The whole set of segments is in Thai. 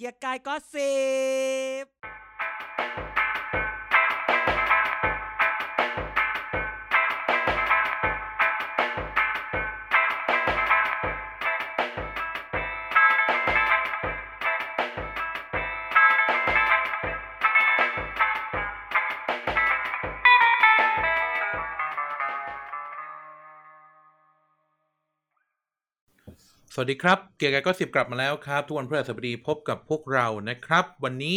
เกียร์กายก็สิบ วัสดีครับ เกียร์กายก็สิบกลับมาแล้วครับ ทุกวันพฤหัสบดีพบกับพวกเรานะครับ วันนี้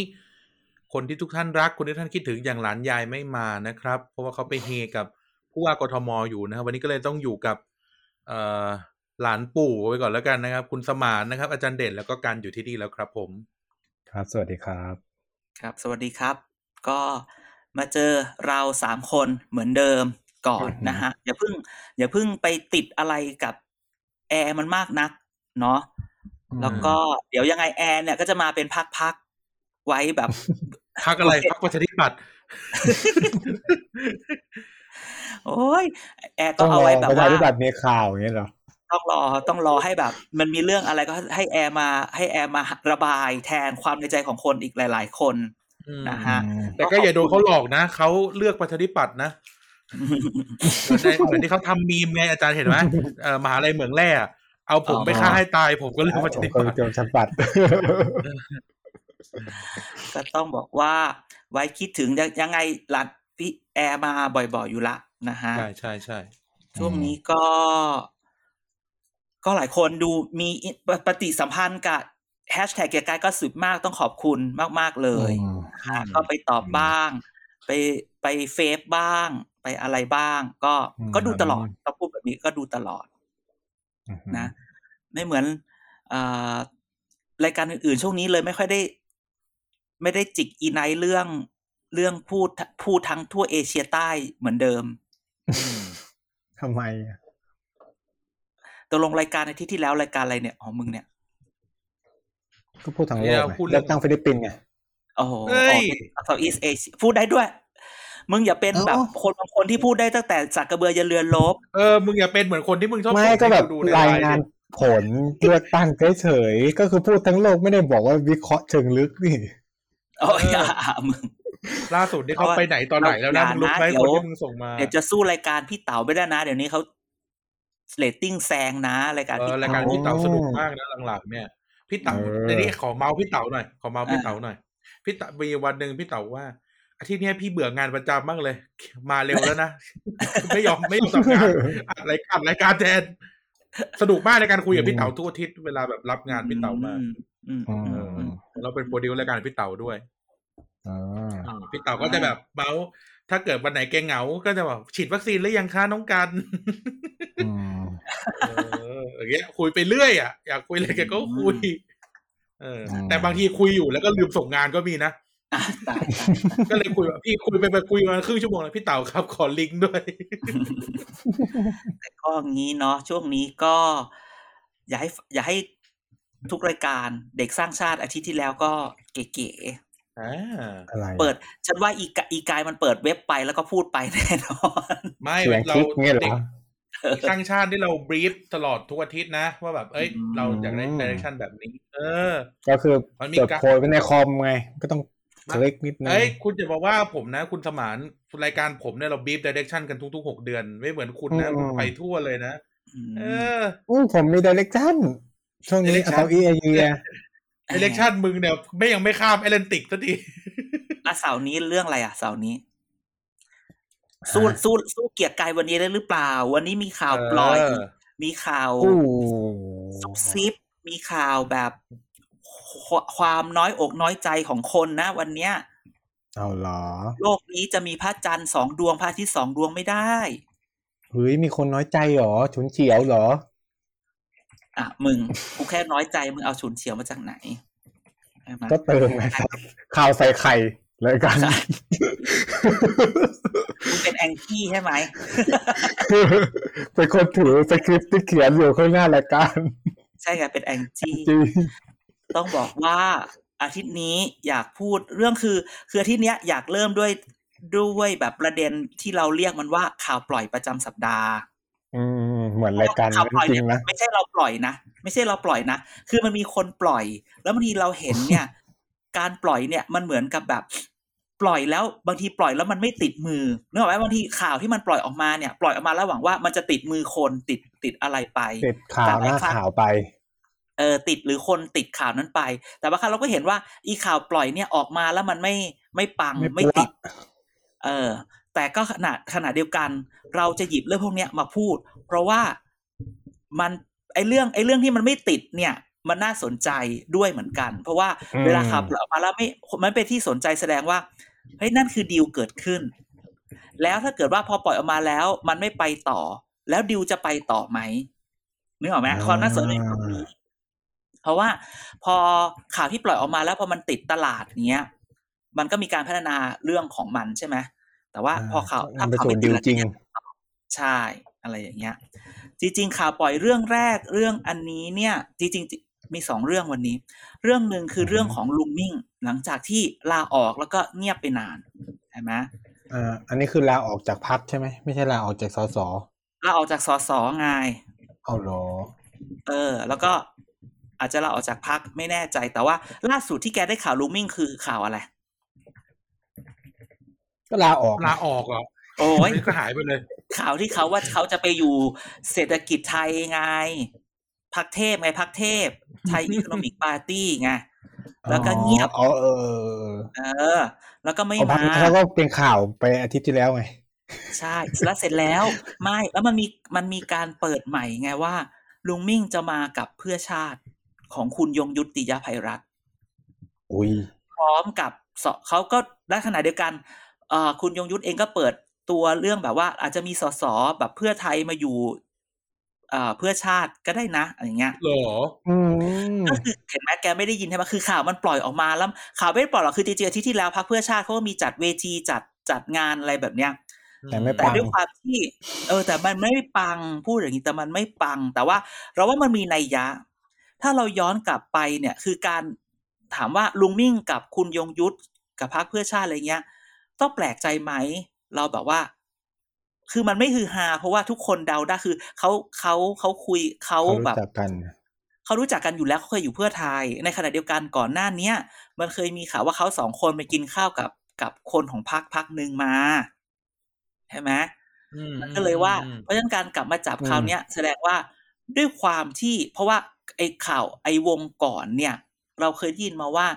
คนที่ทุกท่านรักคนที่ท่านคิดถึงอย่างหลานยายไม่มานะครับ เพราะว่าเขาไปเฮกับผู้ว่ากทมอยู่นะครับวันนี้ก็เลยต้องอยู่กับเอ่อหลานปู่ไว้ก่อนแล้วกันนะครับ คุณสมานนะครับ อาจารย์เด่นแล้วก็การอยู่ที่นี่แล้วครับ ผม ครับ สวัสดีครับ ครับ สวัสดีครับ ก็มาเจอเราสามคนเหมือนเดิมก่อนอือฮึนะฮะอย่าเพิ่ง อย่าเพิ่งไปติดอะไรกับแอร์มันมากนัก เนาะแล้วก็เดี๋ยวยังไงแอร์เนี่ยก็จะมาเป็นพักๆไว้แบบพักอะไรพักประชาธิปัตย์โอ้ยแอร์ก็ต้องรเอาอไว้แบบประชาว่าธิปัตย์มีข่าวอย่างเงี้ยเหรอต้องรอต้องรอให้แบบ มันมีเรื่องอะไรก็ให้แอร์มาให้แอร์มาระบายแทนความในใจของคนอีกหลาย ๆ คนอืมนะฮะแต่ก็อย่าโดนเขาหลอกนะเขาเลือกประชาธิปัตย์นะเหมือนในเหมือนที่เขาทำมีมไงอาจารย์เห็นไหมเอ่อมหาลัยเหมืองแร่อะ เอาผมไปอ๋อฆ่าให้ตายผมก็เลือกผมประชาธิก็ปัตย์เจอชันปัดก็ต้องบอกว่า ไว้คิดถึงยังยังไงหลัดพี่แอร์มาบ่อยๆอยู่ละนะฮะ ใช่ใช่ใช่ช่วงนี้ก็ ก็หลายคนดูมีปฏิสัมพันธ์กับแฮชแท็กเกียร์กายก็สืบมากต้องขอบคุณมาก ๆ เลยอืมค่ะก็ไปตอบบ้าง ไปไปเฟซบ้าง ไปอะไรบ้าง ก็อืมก็ดูตลอดต้องพูดแบบนี้ก็ดูตลอดอืม นะไม่เหมือนอ่ารายการอื่นๆ ช่วงนี้เลยไม่ค่อยได้ ไม่ได้จิกอีไนท์เรื่องเรื่องพูดพูดทั้งทั่วเอเชียใต้เหมือนเดิมทำไมอะตกลงรายการในที่ที่แล้วรายการอะไรเนี่ยอ๋อมึงเนี่ยก็พูดทางโลเนี่ยกไงพูดเรื่เลือองกตั้งฟิลิปปินส์ไงโอ้โหเอ้ยเซาท์อีสเอเชียพูดได้ด้วย มึงอย่าเป็นเอ้าแบบคนบางคนที่พูดได้ตั้งแต่สักกระเบือยันเรือนลบเออมึงอย่าเป็นเหมือนคนที่มึงชอบไม่ส่งก็ให้แบบดูในรายไลน์งานดิผลเลือกตั้งเฉยๆก็คือพูดทั้งโลกไม่ได้บอกว่าวิเคราะห์เชิงลึกนี่โอ้ยอะมึงล่าสุดที่เขาไปไหนตอนไหนแล้วนะอย่ามึงรู้ไหมนะเดี๋คยนวที่มึงส่งมาเดี๋ยวจะสู้รายการพี่เต๋าไม่ได้นะ เดี๋ยวนี้เขาเรตติ้งแซงนะรายการเอพี่อรายเต๋าการพี่เต๋าสนุกมากนะหลังๆเนี่ยพี่เต๋าเออในนี้ขอเมาส์พี่เต๋าหน่อยขอเมาส์พี่อ่าเต๋าหน่อยพี่เต๋ามีวันหนึ่งพี่เต๋าว่า อาทิตย์เนี้ยพี่เบื่องานประจำมากเลย มาเร็วแล้วนะ ไม่ยอมไม่ยอมทำงานอัดรายการรายการแทนสนุกมากในการคุยกับพี่เต๋าทุกอาทิตย์เวลาแบบรับงานพี่เต๋ามาอืมอืมอือืมมอืมเราเป็นโปรดิวรายการพี่เต๋าด้วยอ่าอ่าพี่เต๋าก็จะแบบเมาส์ถ้าเกิดวันไหนแกเหงา ก็จะแบบฉีดวัคซีนหรือยังคะน้องกันอืมเอออย่างเงี้ยคุยไปเรื่อยอะอยากคุยอะไรแกก็คุย เออ แต่บางทีคุยอยู่แล้วก็ลืมส่งงานก็มีนะอะตาย ก็เลยคุยว่าพี่คุยไปไปคุยมาครึ่งชั่วโมงแล้วพี่เต๋าครับขอลิงก์ด้วย แต่ก็งี้เนาะช่วงนี้ก็ อย่าให้อย่าให้ทุกรายการเด็กสร้างชาติอาทิตย์ที่แล้วก็เก๋อ่าอะไรๆเปิด ฉันว่าอีกาอีกายมันเปิดเว็บไปแล้วก็พูดไปแน่นอน ไม่เสียงเราคลิกเงี้ยเหรเด็กอสร้างชาติที่เราบรีฟตลอดทุกอาทิตย์นะ ว่าแบบ เอ้ยอืมเราอยากได้ดิเรกชันแบบนี้ เออ ก็คือมันมีเปิดการโพยไว้ในคอมไง ก็ต้อง คลิกนิดนึงเอ้ยคุณจะบอกว่าผมนะ คุณสมานรายการผมเนี่ยเราบีฟดิเรกชันกันทุกๆหกเดือน ไม่เหมือนคุณนะคุณไปทั่วเลยนะอืมเอออุ้ยผมมีดิเรกชันช่วงนี้ direction เอาเก้าอี้ไอเดียดิเรกชันมึงเนี่ยไม่ยังไม่ข้ามแอตแลนติกสักทีอะเสาร์นี้เรื่องอะไรอะเสาร์นี้สู้สู้สู้เกียร์กายวันนี้ได้หรือเปล่า วันนี้มีข่าวปล่อยเออมีข่าวอู้ซุบซิบมีข่าวแบบ ควความน้อยอกน้อยใจของคนนะ วันเนี้ยเอาเหรอ โลกนี้จะมีพระจันทร์สองดวงพระอาทิตย์สองดวงไม่ได้เฮ้ยมีคนน้อยใจเหรอฉุนเฉียวเหรอ อะมึงกูแค่น้อยใจมึงเอาฉุนเฉียวมาจากไหนใช่ไหมก็เติมไงครับข่าวใส่ไข่เลยกันใช่มึงเป็นแองกี้ใช่ไหมเป็นคนถือสคริปต์ที่เขียนอยู่ข้างหน้ารายการใช่ไงเป็นแองจี้จริง ต้องบอกว่าอาทิตย์นี้อยากพูดเรื่องคือ คืออาทิตย์เนี้ยอยากเริ่มด้วยด้วยแบบประเด็นที่เราเรียกมันว่าข่าวปล่อยประจำสัปดาห์ อืมเหมือนรายการข่าวนั้นปล่อยจริเนี่งยนะไม่ใช่เราปล่อยนะไม่ใช่เราปล่อยนะคือมันมีคนปล่อย แล้วบางทีเราเห็นเนี่ย การปล่อยเนี่ยมันเหมือนกับแบบปล่อยแล้วบางทีปล่อยแล้วมันไม่ติดมือนึกออกไหมบางทีข่าวที่มันปล่อยออกมาเนี่ย ปล่อยออกมาแล้วหวังว่ามันจะติดมือคนติดติดอะไรไปติดข่าวหน้าข่าวไป เออติดหรือคนติดข่าวนั้นไป แต่บางครั้งเราก็เห็นว่า อีข่าวปล่อยเนี่ยออกมาแล้วมันไม่ไม่ปังไม่ไม่ปั๊วติด เออ แต่ก็ขนาดขนาดเดียวกัน เราจะหยิบเรื่องพวกเนี้ยมาพูด เพราะว่ามันไอเรื่องไอเรื่องที่มันไม่ติดเนี่ย มันน่าสนใจด้วยเหมือนกัน เพราะว่าอืมเวลาข่าวปล่อยออกมาแล้วไม่มันเป็นที่สนใจแสดงว่าเฮ้ยนั่นคือดีลเกิดขึ้น แล้วถ้าเกิดว่าพอปล่อยออกมาแล้ว มันไม่ไปต่อ แล้วดิวจะไปต่อไหมนึกออกไหมความน่าสนใจตรงนี้ เพราะว่าพอข่าวที่ปล่อยออกมาแล้วพอมันติดตลาดเนี้ย มันก็มีการพัฒนาเรื่องของมันใช่ไหมแต่ว่าพอข่าวมันไปข่าวสู่ไม่ติดิดวแล้วจริงเนี่ยใช่อะไรอย่างเงี้ย จริง ๆ ข่าวปล่อยเรื่องแรกเรื่องอันนี้เนี่ย จริง ๆ มีสองเรื่องวันนี้ เรื่องหนึ่งคือเรื่องของลุงมิ่ง หลังจากที่ลาออกแล้วก็เงียบไปนานใช่ไหมอ่าอันนี้คือลาออกจากพักใช่ไหมไม่ใช่ลาออกจากสสลาออกจากสสไงเอาเหรอ เออ แล้วก็ อาจจะลาออกจากพักไม่แน่ใจ แต่ว่าล่าสุดที่แกได้ข่าวลุงมิ่งคือข่าวอะไร ก็ลาออกลาออกเหรอโอ้ยนี่ก็หายไปเลย ข่าวที่เขาว่าเขาจะไปอยู่เศรษฐกิจไทยไงพักเทพไงพักเทพ ไทยอีโคโนมิกปาร์ตี้ไงแล้วก็เงียบอ๋อเออ เออ แล้วก็ไม่เอาพัมากแล้วก็เป็นข่าวไปอาทิตย์ที่แล้วไง ใช่แล้วเสร็จแล้วไม่แล้วมันมีมันมีการเปิดใหม่ไงว่า ลุงมิ่งจะมากับเพื่อชาติ ของคุณยงยุติยภัยรัฐอุ้ยพร้อมกับสเขาก็ได้ขณะเดียวกันเอ่อคุณยงยุทธเองก็เปิดตัวเรื่องแบบว่า อาจจะมีสสแบบเพื่อไทยมาอยู่เอ่อเพื่อชาติก็ได้นะอะไรอย่างเงี้ยเหรออืมก็คือเห็นไหมแกไม่ได้ยินใช่ไหมคือข่าวมันปล่อยออกมาแล้วข่าวไม่ได้ปล่อยหรอกคือจริงๆอาทิตย์ที่แล้วพรรคเพื่อชาติเขาก็มีจัดเวทีจัดจัดงานอะไรแบบเนี้ยแต่ไม่แต่ปังด้วยความที่ เออ แต่มันไม่ปังพูดอย่างนี้แต่มันไม่ปัง แต่ว่า เราว่ามันมีนัยยะ ถ้าเราย้อนกลับไปเนี่ยคือการถามว่าลุงมิ่งกับคุณยงยุทธกับพรรคเพื่อชาติอะไรเงี้ย ต้องแปลกใจไหม เราแบบว่า คือมันไม่คือฮาเพราะว่าทุกคนเดาได้คือเขาเขาเขาคุยเขาเขาแบรู้บจักกันเขารู้จักกันอยู่แล้วเขาเคยอยู่เพื่อไทย ในขณะเดียวกันก่อนหน้าเนี้ย มันเคยมีข่าวว่าเขาสองคนไปกินข้าวกับกับคนของพรรคพรรคหนึ่งมาใช่ไหมอืมมันก็เลยว่าอืมเพราะฉะนั้นการกลับมาจับอืมคราวเนี้ย แสดงว่าด้วยความที่เพราะว่า ไอ้ข่าวไอ้วงก่อนเนี่ย เราเคยได้ยินมาว่า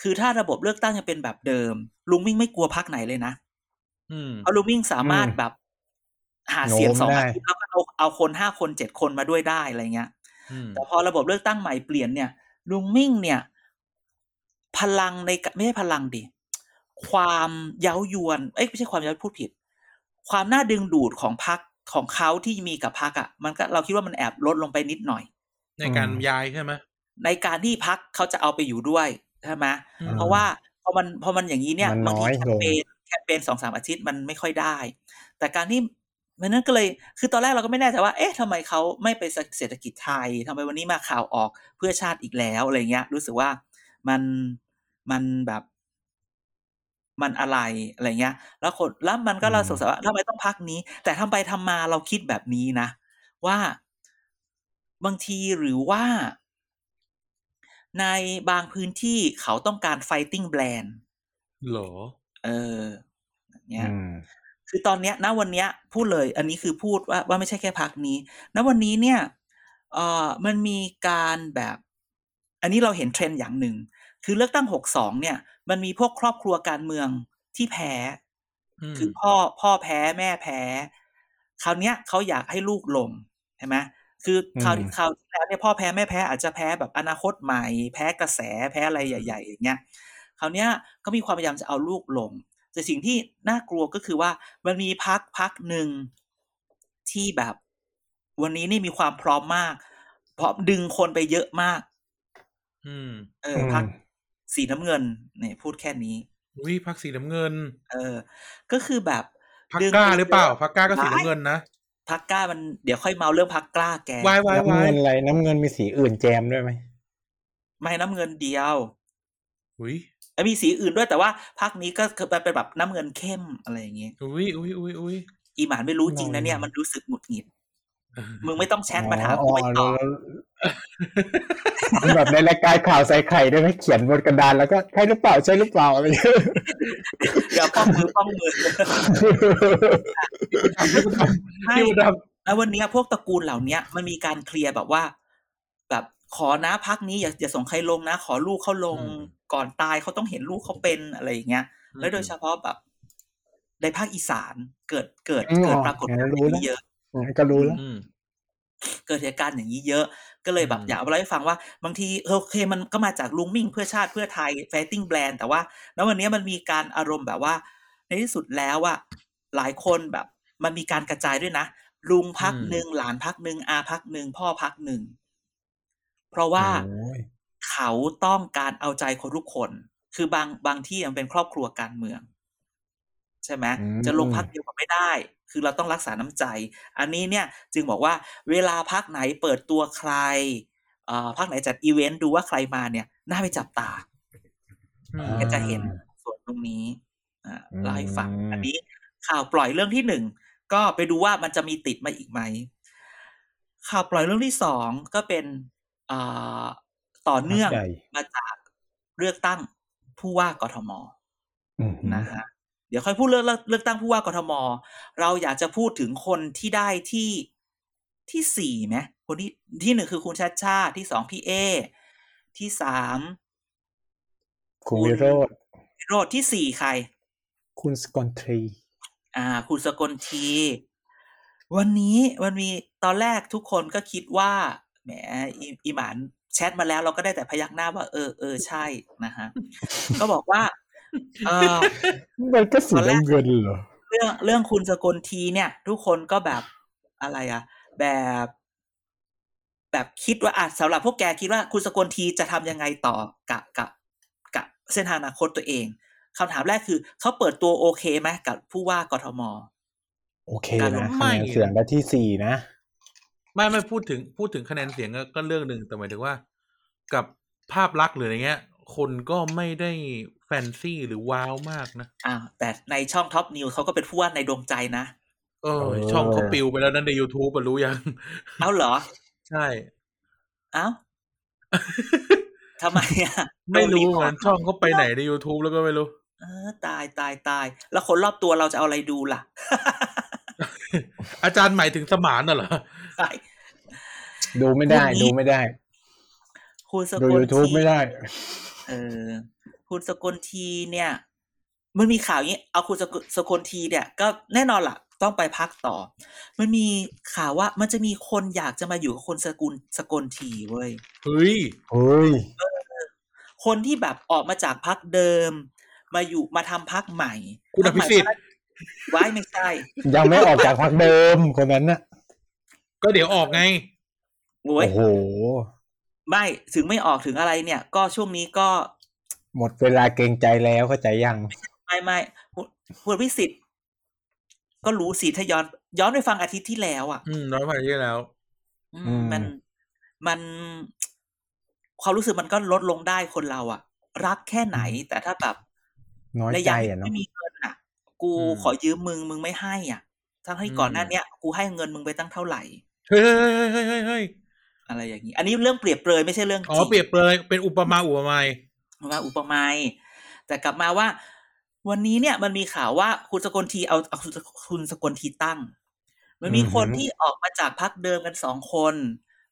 คือถ้าระบบเลือกตั้งยังเป็นแบบเดิม ลุงมิ่งไม่กลัวพักไหนเลยนะอืมเพราะลุงมิ่งสามารถอืมแบบ หาเสียงโน้มสองได้อาทิตย์แล้วก็เอาเอาคนห้าคนเจ็ดคนมาด้วยได้อะไรเงี้ยอืมแต่พอระบบเลือกตั้งใหม่เปลี่ยนเนี่ย ลุงมิ่งเนี่ย พลังในกะไม่ใช่พลังดิความเย้ายวนเอ้ยไม่ใช่ความเย้าพูดผิด ความน่าดึงดูดของพักของเขาที่มีกับพักอะ มันก็เราคิดว่ามันแอบลดลงไปนิดหน่อย ในการย้ายใช่ไหมในการที่พักเขาจะเอาไปอยู่ด้วยใช่ไหมอืมเพราะว่าพอมันพอมันอย่างนี้เนี่ยมันบางทีน้อยแคลมงเปญแคมเปญสองสามอาทิตย์มันไม่ค่อยได้ แต่การที่มันนั่นก็เลยคือตอนแรกเราก็ไม่แน่ใจว่า เอ๊ะทำไมเขาไม่ไปเศรษฐกิจไทยทำไมวันนี้มาข่าวออกเพื่อชาติอีกแล้วอะไรเงี้ย รู้สึกว่ามันมันแบบมันอะไรอะไรเงี้ย แล้วคนแล้วมันก็เราสงสัยว่าทำไมต้องพักนี้ แต่ทำไปทำมาเราคิดแบบนี้นะ ว่า บางทีหรือว่า ในบางพื้นที่เขาต้องการ fighting brand เหรอ เอออย่างเงี้ยอืมคือตอนเนี้ยณวันเนี้ยพูดเลย อันนี้คือพูดว่าว่าไม่ใช่แค่พักนี้ณวันนี้เนี่ยเอ่อมันมีการแบบ อันนี้เราเห็นเทรนด์อย่างหนึ่ง คือเลือกตั้งหกสองเนี่ย มันมีพวกครอบครัวการเมืองที่แพ้อืมคือพ่อพ่อแพ้แม่แพ้ คราวเนี้ยเขาอยากให้ลูกลงใช่ไหม คือคราวอืมคราวที่แล้วเนี่ยพ่อแพ้แม่แพ้อาจจะแพ้แบบอนาคตใหม่ แพ้กระแสแพ้อะไรใหญ่ ๆ อย่างเงี้ยคราวเนี้ยก็มีความพยายามจะเอาลูกลง แต่สิ่งที่น่ากลัวก็คือว่ามันมีพักพักหนึ่งที่แบบ วันนี้นี่มีความพร้อมมากเพราะดึงคนไปเยอะมาก อืม เออพักสีน้ำเงินเนี่ยพูดแค่นี้วิพักสีน้ำเงิน เออ ก็คือแบบพักดึงกล้าไปหรือเปล่าเยอะพักกล้าก็สีน้ำเงินนะ พักกล้ามันเดี๋ยวค่อยเมาเรื่องพักกล้าแกวายวายน้ำวายเงินอะไรน้ำเงินมีสีอื่นแจมด้วยไหมไม่น้ำเงินเดียวอุ้ยเอ้ยมีสีอื่นด้วยแต่ว่าพักนี้ก็คือเป็นแบบน้ำเงินเข้มอะไรอย่างเงี้ยอุ้ยอุ้ยอุ้ยอุ้ยอีหมานไม่รู้จริงนะเนี่ยมันรู้สึกหงุดหงิด มึงไม่ต้องแชทมาถามกูไม่ตอบแล้วแบบในรายการข่าวใส่ไข่ได้ไหมเขียนบนกระดานแล้วก็ใช่หรือเปล่าใช่หรือเปล่าอะไรอย่างเงี้ยเดี๋ยวป้องมือป้องมือให้พี่มดดแล้ววันเนี้ยพวกตระกูลเหล่าเนี้ยมันมีการเคลียร์แบบว่า แบบขอนะพักนี้อย่าอย่าส่งใครลงนะ ขอลูกเขาลงก่อนตายเขาต้องเห็นลูกเขาเป็นอะไรอย่างเงี้ยำแล้วโดยเฉพาะแบบในภาคอีสานเกิดเกิดอืมเกิดปรากฏการณ์อย่างนี้เยอะ ก็รู้แล้วอืมเกิดเหตุการณ์อย่างนี้เยอะ ก็เลยแบบอืมอยากเอามาเล่าให้ฟังว่า บางทีเออโอเคมันก็มาจากลุงมิ่งเพื่อชาติเพื่อไทย fighting brand แต่ว่าแล้ววันนี้มันมีการอารมณ์แบบว่า ในที่สุดแล้วอะหลายคนแบบ มันมีการกระจายด้วยนะ ลุงพักหนึ่งหลานพักหนึ่งอาพักหนึ่งพ่อพักหนึ่งเพราะว่าโอ้ยเขาต้องการเอาใจคนทุกคน คือบางบางที่มันเป็นครอบครัวการเมือง ใช่ไหมอืมจะลงพักเดียวกันไม่ได้ คือเราต้องรักษาน้ำใจ อันนี้เนี่ยจึงบอกว่าเวลาพักไหนเปิดตัวใครเอ่อพักไหนจัดอีเวนต์ดูว่าใครมาเนี่ยน่าไปจับตาอืมก็จะเห็นส่วนตรงนี้อ่าอืมเล่าให้ฟังอันนี้ข่าวปล่อยเรื่องที่หนึ่งก็ไปดูว่ามันจะมีติดมาอีกไหม ข่าวปล่อยเรื่องที่สองก็เป็นอ่าต่อเนื่องใหญ่มาจากเลือกตั้งผู้ว่ากทมอืมนะฮะ เดี๋ยวค่อยพูดเรื่องเลือกเลือกตั้งผู้ว่ากทม เราอยากจะพูดถึงคนที่ได้ที่ที่สี่ไหมคนที่ที่หนึ่งคือคุณชาติชาติที่สองพี่เอ ที่สามคุณวิโรธวิโรดที่สี่ใคร คุณสกอนทรีอ่า คุณสกลที วันนี้มันมีตอนแรกทุกคนก็คิดว่าแหมอีอีหมานแชทมาแล้วเราก็ได้แต่พยักหน้าว่า เออเออใช่นะฮะ ก็บอกว่าเออ มันก็สีตอนแรกน้ำเงินเหรอเรื่องเรื่องคุณสกลทีเนี่ย ทุกคนก็แบบอะไรอะแบบ แบบคิดว่าอะสำหรับพวกแกคิดว่าคุณสกลทีจะทำยังไงต่อกับกับกับเส้นทางอนาคตตัวเองคำถามแรกคือเขาเปิดตัวโอเคไหมกับผู้ว่ากทมโอเคการลนะงคะแนนเสียงได้ที่สี่นะ ไม่ไม่พูดถึงพูดถึงคะแนนเสียงก็ก็เรื่องหนึ่งแต่หมายถึงว่า กับภาพลักษณ์หรืออะไรเงี้ย คนก็ไม่ได้แฟนซีหรือว้าวมากนะอ่าแต่ในช่องท็อปนิวเขาก็เป็นผู้ว่าในดวงใจนะ เออเออช่องเขาปิวไปแล้วนั่นใน YouTube รู้ยัง เอาเหรอ ใช่ เอ้าทำไมอะ ไม่รู้โดเหมือนพตช่องเขาไปไหนใน YouTube แล้วก็ไม่รู้เออตายตายตาย แล้วคนรอบตัวเราจะเอาอะไรดูล่ะ อาจารย์หมายถึงสมานน่ะเหรอใช่ดูไม่ได้พรุ่งนี้ดูไม่ได้ คุณสดูกล YouTube ทีไม่ได้ เออ คุณสกลทีเนี่ย มันมีข่าวอย่างนี้เอาคุณสกลสกลทีเนี่ย ก็แน่นอนล่ะ ต้องไปพักต่อ มันมีข่าวว่ามันจะมีคนอยากจะมาอยู่กับคนสกุลสกลทีเว้ยเฮ้ยเฮ้ยคนที่แบบออกมาจากพักเดิม มาอยู่มาทำพักใหม่ คุณอภิสิทธิ์พรรคใหม่ไว้ไม่ใช่ยังไม่ออกจากพักเดิมคนนั้นน่ะ ก็เดี๋ยวออกไงโว้ยโอ้โห ไม่ถึงไม่ออกถึงอะไรเนี่ย ก็ช่วงนี้ก็ หมดเวลาเกรงใจแล้วเข้าใจยัง ไม่ไม่คุณคุณพิสิทธิ์ก็รู้สิถ้าย้อน ย้อนไปฟังอาทิตย์ที่แล้ว อะ อืมน้อยไปที่แล้วอืมอืมมันมันความรู้สึกมันก็ลดลงได้คนเราอะรักแค่ไหน แต่ถ้าแบบน้อยในใจยามที่อะเนาะไม่มีเงินอะกูอืมขอยืมมึงมึงไม่ให้อะทั้งที่อืมก่อนหน้าเนี้ยกูให้เงินมึงไปตั้งเท่าไหร่ เฮ้ยเฮ้ยเฮ้ยเฮ้ยเฮ้ย อะไรอย่างนี้ อันนี้เรื่องเปรียบเปรยไม่ใช่เรื่องอ๋อจริงเปรียบเลยเป็นอุปมาอุปไมยว่าอุปมาแต่กลับมาว่า วันนี้เนี่ยมันมีข่าวว่าคุณสกลทีเอาเอาคุณคุณสกลทีตั้ง มันมีคนที่ออกมาจากพักเดิมกันสองคน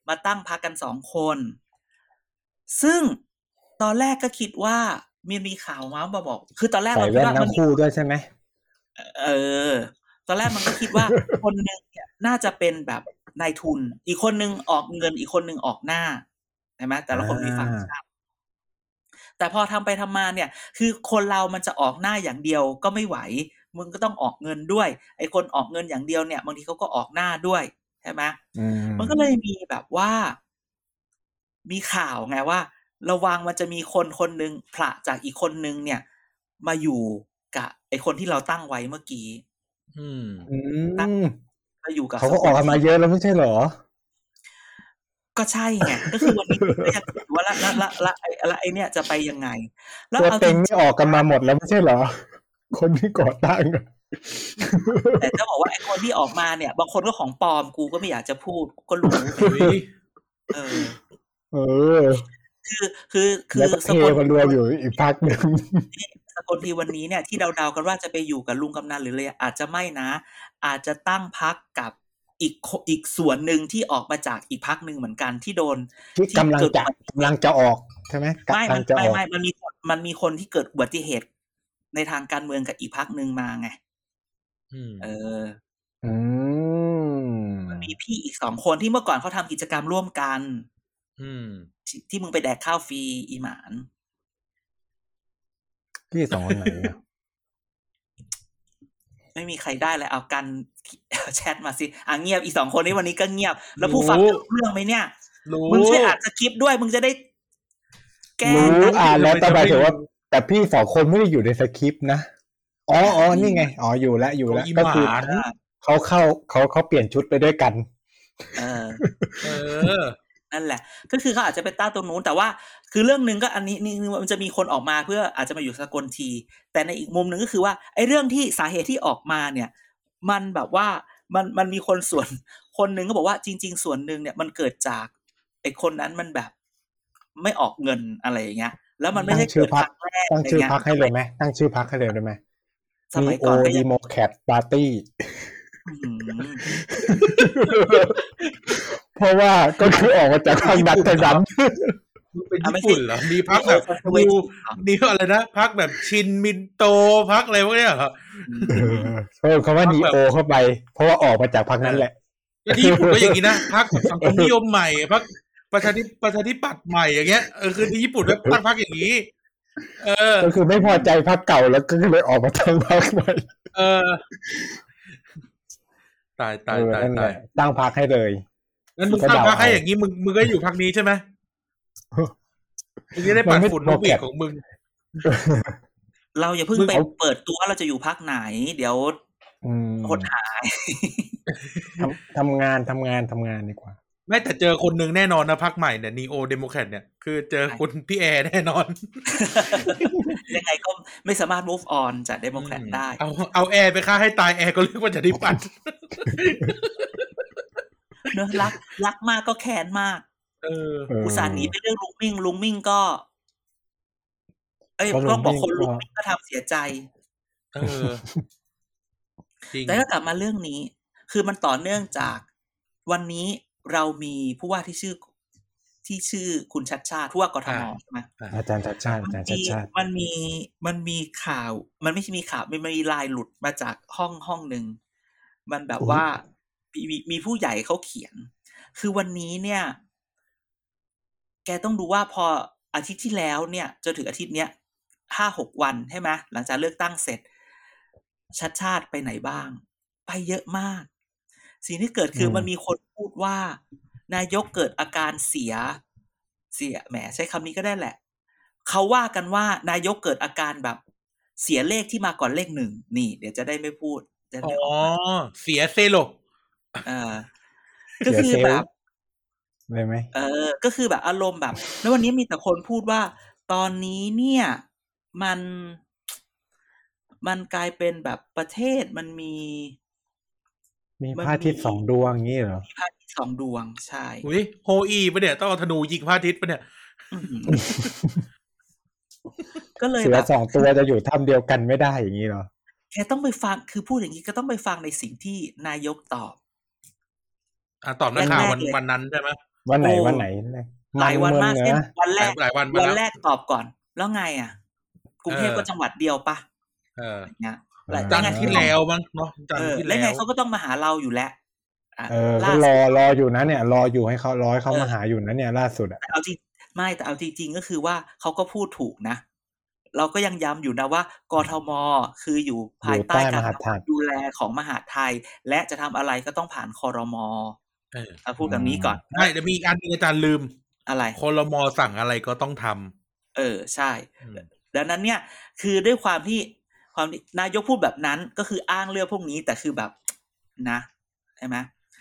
มาตั้งพักกันสองคน ซึ่งตอนแรกก็คิดว่ามีมีข่าวมามาบอก คือตอนแรกใส่เราคิแว่ดนว่าทั้มันงคู่ด้วยใช่ไหมเออ ตอนแรกมันก็คิดว่าคนหนึ่งเนี่ยน่าจะเป็นแบบ นายทุน อีกคนหนึ่งออกเงินอีกคนหนึ่งออกหน้าใช่ไหมแต่ละคนมีฟังก์ชันแต่พอทำไปทำมาเนี่ย คือคนเรามันจะออกหน้าอย่างเดียวก็ไม่ไหว มึงก็ต้องออกเงินด้วย ไอ้คนออกเงินอย่างเดียวเนี่ยบางทีเขาก็ออกหน้าด้วยใช่ไหมอืมมันก็เลยมีแบบว่า มีข่าวไงว่า ระวังมันจะมีคนคนหนึ่งผละจากอีกคนนึงเนี่ย มาอยู่กับไอ้คนที่เราตั้งไว้เมื่อกี้ อืมอืมมา อยู่กับเขาก็ออกกันมาเยอะแล้วไม่ใช่เหรอ ก็ใช่ไงก็คือวันนี้ก็อยากรู้ว่าละละละละไอ้ละไอ้เนี่ยจะไปยังไง แล้วตัวเอาจเต็ริงงนี่ออกกันมาหมดแล้วไม่ใช่เหรอ คนที่ก่อตั้งอะแต่จะบอกว่าไอ้คนที่ออกมาเนี่ย บางคนก็ของปลอมกูก็ไม่อยากจะพูดก็รู้เฮ้ยเออ เออคือคือคืแล้วอก็สเทกลมารวมอยู่อีกพักหนึ่งส กลทีวันนี้เนี่ยที่เดาๆกันว่าจะไปอยู่กับลุงกำนันหรืออะไรอาจจะไม่นะ อาจจะตั้งพักกับอีกโคอีกส่วนหนึ่งที่ออกมาจากอีกพักหนึ่งเหมือนกันที่โดนที่กำลังจะกำลังจะออกใช่ไหมไม่กำลัมันงจะไม่ออกไม่มันมีคนมันมีคนที่เกิดอุบัติเหตุในทางการเมืองกับอีกพักหนึ่งมาไงอืมเอออืมมันมีพี่อีกสองคนที่เมื่อก่อนเขาทำกิจกรรมร่วมกันอืมที่ที่มึงไปแดกข้าวฟรีอีหมาน พี่สองคนไหนอะไม่มีใครได้เลยเอากันแชทมาสิอะเงียบอีกสองคนนี้วันนี้ก็เงียบ แล้วผู้ฟังจะรู้เรื่องไหมเนี่ยรู้มึงช่วยอ่านสคริปต์ด้วยมึงจะได้ แก้รู้นะอ่านแล้วแต่หมายถึงว่าไม่รู้แต่พี่สองคนไม่ได้อยู่ในสคริปต์นะอ๋ออ๋อนี่ไงอ๋ออยู่แล้วอยู่แล้วอีก็คือหมาเขาเข้าเขาเขาเปลี่ยนชุดไปด้วยกัน เออเออ นั่นแหละ ก็คือเขาอาจจะไปต้านตรงนู้นแต่ว่าคือเรื่องหนึ่งก็อันนี้นี่นี่มันจะมีคนออกมาเพื่ออาจจะมาอยู่สกลที แต่ในอีกมุมหนึ่งก็คือว่าไอ้เรื่องที่สาเหตุที่ออกมาเนี่ย มันแบบว่ามันมันมีคนส่วนคนหนึ่งก็บอกว่าจริง ๆ ส่วนหนึ่งเนี่ยมันเกิดจากไอ้คนนั้นมันแบบไม่ออกเงินอะไรอย่างเงี้ย แล้วมันไม่ตั้ได้งชื่เกิอดพัคกรั้งแรกตั้งชื่ออะไรเงี้ยพักให้เลยไหมตั้งชื่อพักให้เลยได้ไหมสมัยโอก่อนก็ดียังโมแคทปาร์ตี้อื้อหือ เพราะว่าก็คือออกมาจากทางดันทางนั้นมึงเป็นญี่ปุ่นเหรอ มีพักแบบไม่ดูใช่นี่อะไรนะพักแบบชินมินโตพักอะไรพวกเนี้ยเหรอเออเพิ่มคำว่านีโอเข้าไป เพราะว่าออกมาจากพักนั้นแหละแล้วที่ญี่ปุ่นก็อย่างนี้นะพักสังคมนิยมใหม่พักประชาธิประชาธิปัตย์ใหม่อย่างเงี้ยเออคือที่ญี่ปุ่นก็ตั้งพักอย่างนี้ เออ ก็คือไม่พอใจพักเก่าแล้วก็เลยออกมาทางพักใหม่เออ ตายตายเออตายนั่นแหตายละตั้งพรรคให้เลย งั้นมึงก็ตั้งเดาพรรคให้เอาอย่างนี้มึงมึงก็อยู่พรรคนี้ใช่ไหมมึงจะได้ปัดฝุ่นนกหวีดของมึง เราอย่าเพิ่งมึงไปเอาเปิดตัวเราจะอยู่พรรคไหน เดี๋ยวอืมหดหายทำทำงานทำงานทำงานดีกว่า ไม่แต่เจอคนหนึ่งแน่นอนนะพรรคใหม่เนี่ย Neo Democrat เนี่ยคือเจอคุณพี่แอร์แน่นอนยังไงก็ไม่สามารถ move on จากเดโมแครตได้ เอาเอาแอร์ไปฆ่าให้ตายแอร์ก็เรียกว่าจะได้ปัด เนอะรักรักมากก็แค้นมากเออเอออุตส่าห์หนีไปเรื่องลุงมิ่งลุงมิ่งก็ เอ้ยก็ลุงต้องบอกคนมิ่ลุงงก็มิ่งก็ทำเสียใจ เออจริงแต่ก็กลับมาเรื่องนี้ คือมันต่อเนื่องจากวันนี้เรามีผู้ว่าที่ชื่อที่ชื่อคุณชัดชาติผู้ว่ากทมอ่าใช่ไหมอาจารย์ชัดชาติอาจารย์ชัดชาติมันมีมันมีข่าว มันไม่ใช่มีข่าวมันมีลายหลุดมาจากห้องห้องหนึ่งมันแบบอุ๊ยว่า มีมีมีผู้ใหญ่เขาเขียน คือวันนี้เนี่ย แกต้องดูว่าพออาทิตย์ที่แล้วเนี่ยจนถึงอาทิตย์เนี้ยห้าหกวันใช่ไหมหลังจากเลือกตั้งเสร็จชัดชาติไปไหนบ้าง ไปเยอะมาก สิ่งที่เกิดคืออืมมันมีคนพูดว่า นายกเกิดอาการเสีย เสียแหมใช้คำนี้ก็ได้แหละ เขาว่ากันว่านายกเกิดอาการแบบ เสียเลขที่มาก่อนเลขหนึ่งนี่ เดี๋ยวจะได้ไม่พูดจะอ๋ได้อออกมาเสียเซโลเออก็คือเสียเซลล์แบบได้ไหมเออ ก็คือแบบอารมณ์แบบ แล้ววันนี้มีแต่คนพูดว่า ตอนนี้เนี่ย มัน มันกลายเป็นแบบประเทศมันมี มีมันพระอาทิตย์มีสองดวงอย่างนี้เหรอมีพระอาทิตย์สองดวงใช่อุ้ยโฮอีปะเนี่ยต้องเอาธนูยิงพระอาทิตย์ปะเนี่ยอื้อหือก็เลยเสืแบอบสองตัวจะอยู่ถ้ำเดียวกันไม่ได้อย่างนี้เหรอแกต้องไปฟังคือพูดอย่างนี้ก็ต้องไปฟังในสิ่งที่นายกตอบ อะตอบนักข่าววันแรกๆเลยวันนั้นใช่ไหมวันไหนโอ้วันไหนหลายวันมากเมืองเช่นเหนือวันแรกหลายวันมาวันแล้วแรกตอบก่อน แล้วไงอะกรุงเทพเออก็จังหวัดเดียวปะเอออย่างเงี้ยเออจันทไงร์ที่แล้วมั้งเนาะจันทเอร์อที่แล้วแล้ไงวเขาก็ต้องมาหาเราอยู่แล้วะเออล่าก็สุดรอรออยู่นะเนี่ย รออยู่ให้เขารอให้เขาเออมาหาอยู่นะเนี่ย ล่าสุดอะแต่เอาจริงไม่แต่เอาจริงๆก็คือว่าเขาก็พูดถูกนะเราก็ยังย้ำอยู่นะว่ากทมคืออยู่ภายใต้อยู่ใต้การมหาดไทยดูแลของมหาดไทย และจะทำอะไรก็ต้องผ่านคอรมอ เออเอาพูดแบบนี้ก่อนไม่แต่มีอีกอันหนึงอาจารย์ลืม อะไรคอรมอสั่งอะไรก็ต้องทำเออใช่อืมดังนั้นเนี่ย คือด้วยความที่ความที่นายกพูดแบบนั้นก็คืออ้างเรื่องพวกนี้แต่คือแบบนะใช่ไหม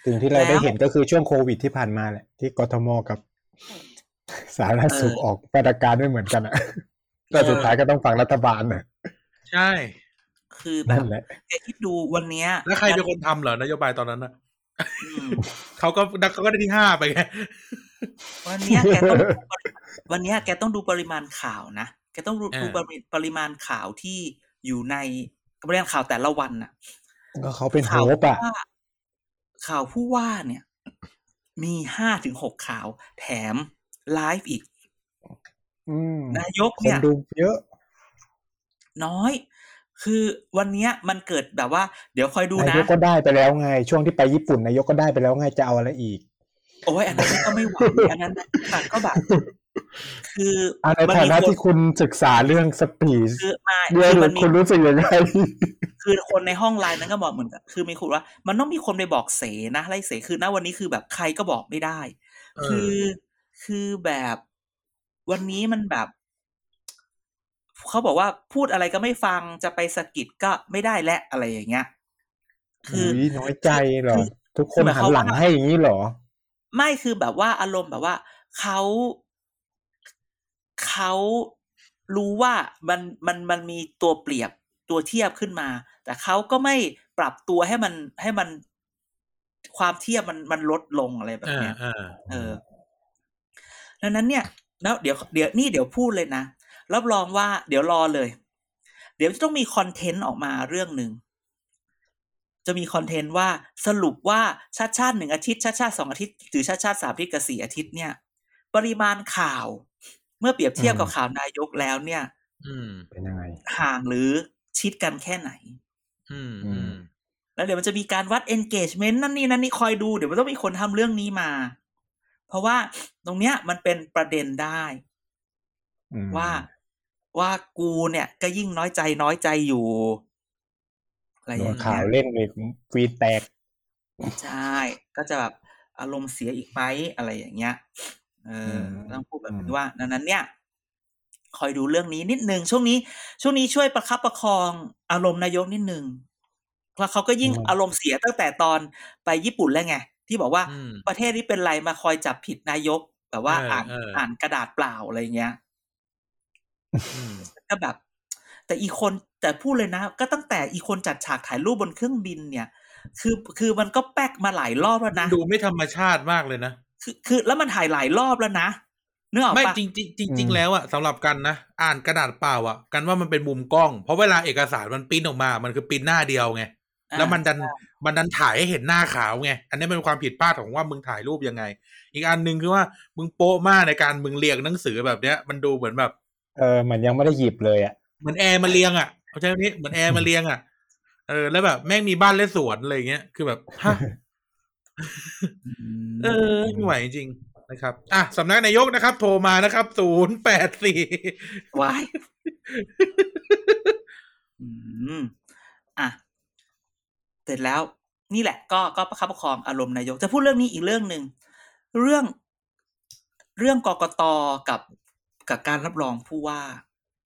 สิ่งที่เราแล้วได้เห็นก็คือช่วงโควิดที่ผ่านมาแหละที่กทมกับสาธารณสุขเออออกมาตรการไม่เหมือนกันอะแต่สุดท้ายก็ต้องฟังรัฐบาลน่ะใช่ คือแบนั่บนแหละแกคิดดูวันเนี้ยแล้วใครเป็นคนทำเหรอนโยบายตอนนั้นน่ะอืม เขาก็เขาก็ได้ที่ห้าไปไงวันเนี้ยแกต้องดูปริวันเนี้ยแกต้องดูปริมาณข่าวนะแกต้องดูอ่าดูปริปริมาณข่าวที่อยู่ในปริมาณข่าวแต่ละวันน่ะ ก็เขาเป็นโฮข่าวปอะว่าข่าวผู้ว่าเนี่ย มีห้าถึงหกข่าว แถมไลฟ์อีกอืมนายกคนเนี่ยดูเยอะ น้อย คือวันเนี้ยมันเกิดแบบว่า เดี๋ยวคอยดูนานะยกก็ได้ไปแล้วไง ช่วงที่ไปญี่ปุ่นนายกก็ได้ไปแล้วไงจะเอาอะไรอีก โอ้ยอันนั้นก็ไม่ไหวอันนั้นแต่ก็แบบคืออะในมัฐานะมีคที่คุณศึกษาเรื่องสปีชคือมาเรื่องคือมันมีคุณรู้สึกยังไงคือคนในห้องไลน์นั้นก็บอกเหมือนกันคือมีคนว่า มันต้องมีคนไปบอกเสนะไล่เสคือณวันนี้คือแบบใครก็บอกไม่ได้เออคือคือแบบวันนี้มันแบบ เขาบอกว่าพูดอะไรก็ไม่ฟังจะไปสะกิดก็ไม่ได้และอะไรอย่างเงี้ย คืออุ๊ยน้อยใจเหรอคือทุกคนคือหมายหัคนวามหลังว่าให้อย่างนี้เหรอ ไม่คือแบบว่าอารมณ์แบบว่าเขาเขารู้ว่ามันมันมันมีตัวเปรียบตัวเทียบขึ้นมา แต่เขาก็ไม่ปรับตัวให้มันให้มันความเทียบมันมันลดลงอะไรแบบอ่าเนี้ยอ่าเออดังนั้นเนี่ย แล้วเดี๋ยวเดี๋ยวนี่เดี๋ยวพูดเลยนะ รับรองว่าเดี๋ยวรอเลย เดี๋ยวจะต้องมีคอนเทนต์ออกมาเรื่องหนึ่งจะมีคอนเทนต์ว่าสรุปว่าชาติชาติหนึ่งอาทิตย์ชาติชาติสองอาทิตย์หรือชาติชาติสามอาทิตย์กับสี่อาทิตย์เนี่ย ปริมาณข่าว เมื่อเปรียบเทียบอืมกับข่าวนายกแล้วเนี่ย อืมเป็นยังไงห่างหรือชิดกันแค่ไหน อืมอือืมมแล้วเดี๋ยวมันจะมีการวัด engagement นั่นนี่นั่นนี่คอยดูเดี๋ยวมันต้องมีคนทำเรื่องนี้มา เพราะว่าตรงเนี้ยมันเป็นประเด็นได้อืมว่า ว่ากูเนี่ย ก็ยิ่งน้อยใจน้อยใจอยู่อะไรอโดย่านงข่าเงี้วยเล่นเลยฟีดแตกใช่ก็จะแบบอารมณ์เสียอีกไหมอะไรอย่างเงี้ยเอออมต้องพูดแบบอืนี้มว่าดังนั้นเนี่ย คอยดูเรื่องนี้นิดนึงช่วงนี้ ช่วงนี้ช่วยประคับประคองอารมณ์นายกนิดนึงแล้วเขาก็ยิ่งอารมณ์เสียตั้งแต่ตอนไปญี่ปุ่นแล้วไงที่บอกว่าอืมประเทศนี้เป็นไรมาคอยจับผิดนายก แบบว่าเอออ่านเอออ่อ่านกระดาษเปล่าอะไรเงี้ยอืม ก็แบบ แต่อีคนแต่พูดเลยนะ ก็ตั้งแต่อีคนจัดฉากถ่ายรูปบนเครื่องบินเนี่ย คือคือมันก็แป๊กมาหลายรอบแล้วนะ ดูไม่ธรรมชาติมากเลยนะ คือคือแล้วมันถ่ายหลายรอบแล้วนะนึกออกไม่ปะจริงจริงจริงอืจริงมแล้วอะสำหรับกันนะ อ่านกระดาษเปล่าอะกันว่ามันเป็นมุมกล้อง เพราะเวลาเอกสารมันปริ้นออกมา มันคือปริ้นหน้าเดียวไงอ่าแล้วมันดันมันดันถ่ายให้เห็นหน้าขาวไง อันนี้เป็นความผิดพลาดของว่ามึงถ่ายรูปยังไง อีกอันหนึ่งคือว่ามึงโป๊ะมากในการมึงเรียงหนังสือแบบเนี้ย มันดูเหมือนแบบ เออมันยังไม่ได้หยิบเลยอะเหมือนแอร์มาเรียงอะเข้าใจไหมพี่เหมือนแอร์มาเรียงอะเออแล้วแบบแม่งมีบ้านและสวนอะไรอย่างเงี้ยคือแบบฮะมเออไม่ไหวจริงๆนะครับ อะสำนักนายกนะครับ โทรมานะครับศูนย์แปดสี่ Yอืมอะเสร็จแล้ว นี่แหละ ก็ก็ประคับประคองอารมณ์นายก จะพูดเรื่องนี้อีกเรื่องหนึ่งเรื่อง เรื่องกกตกับ กับการรับรองผู้ว่า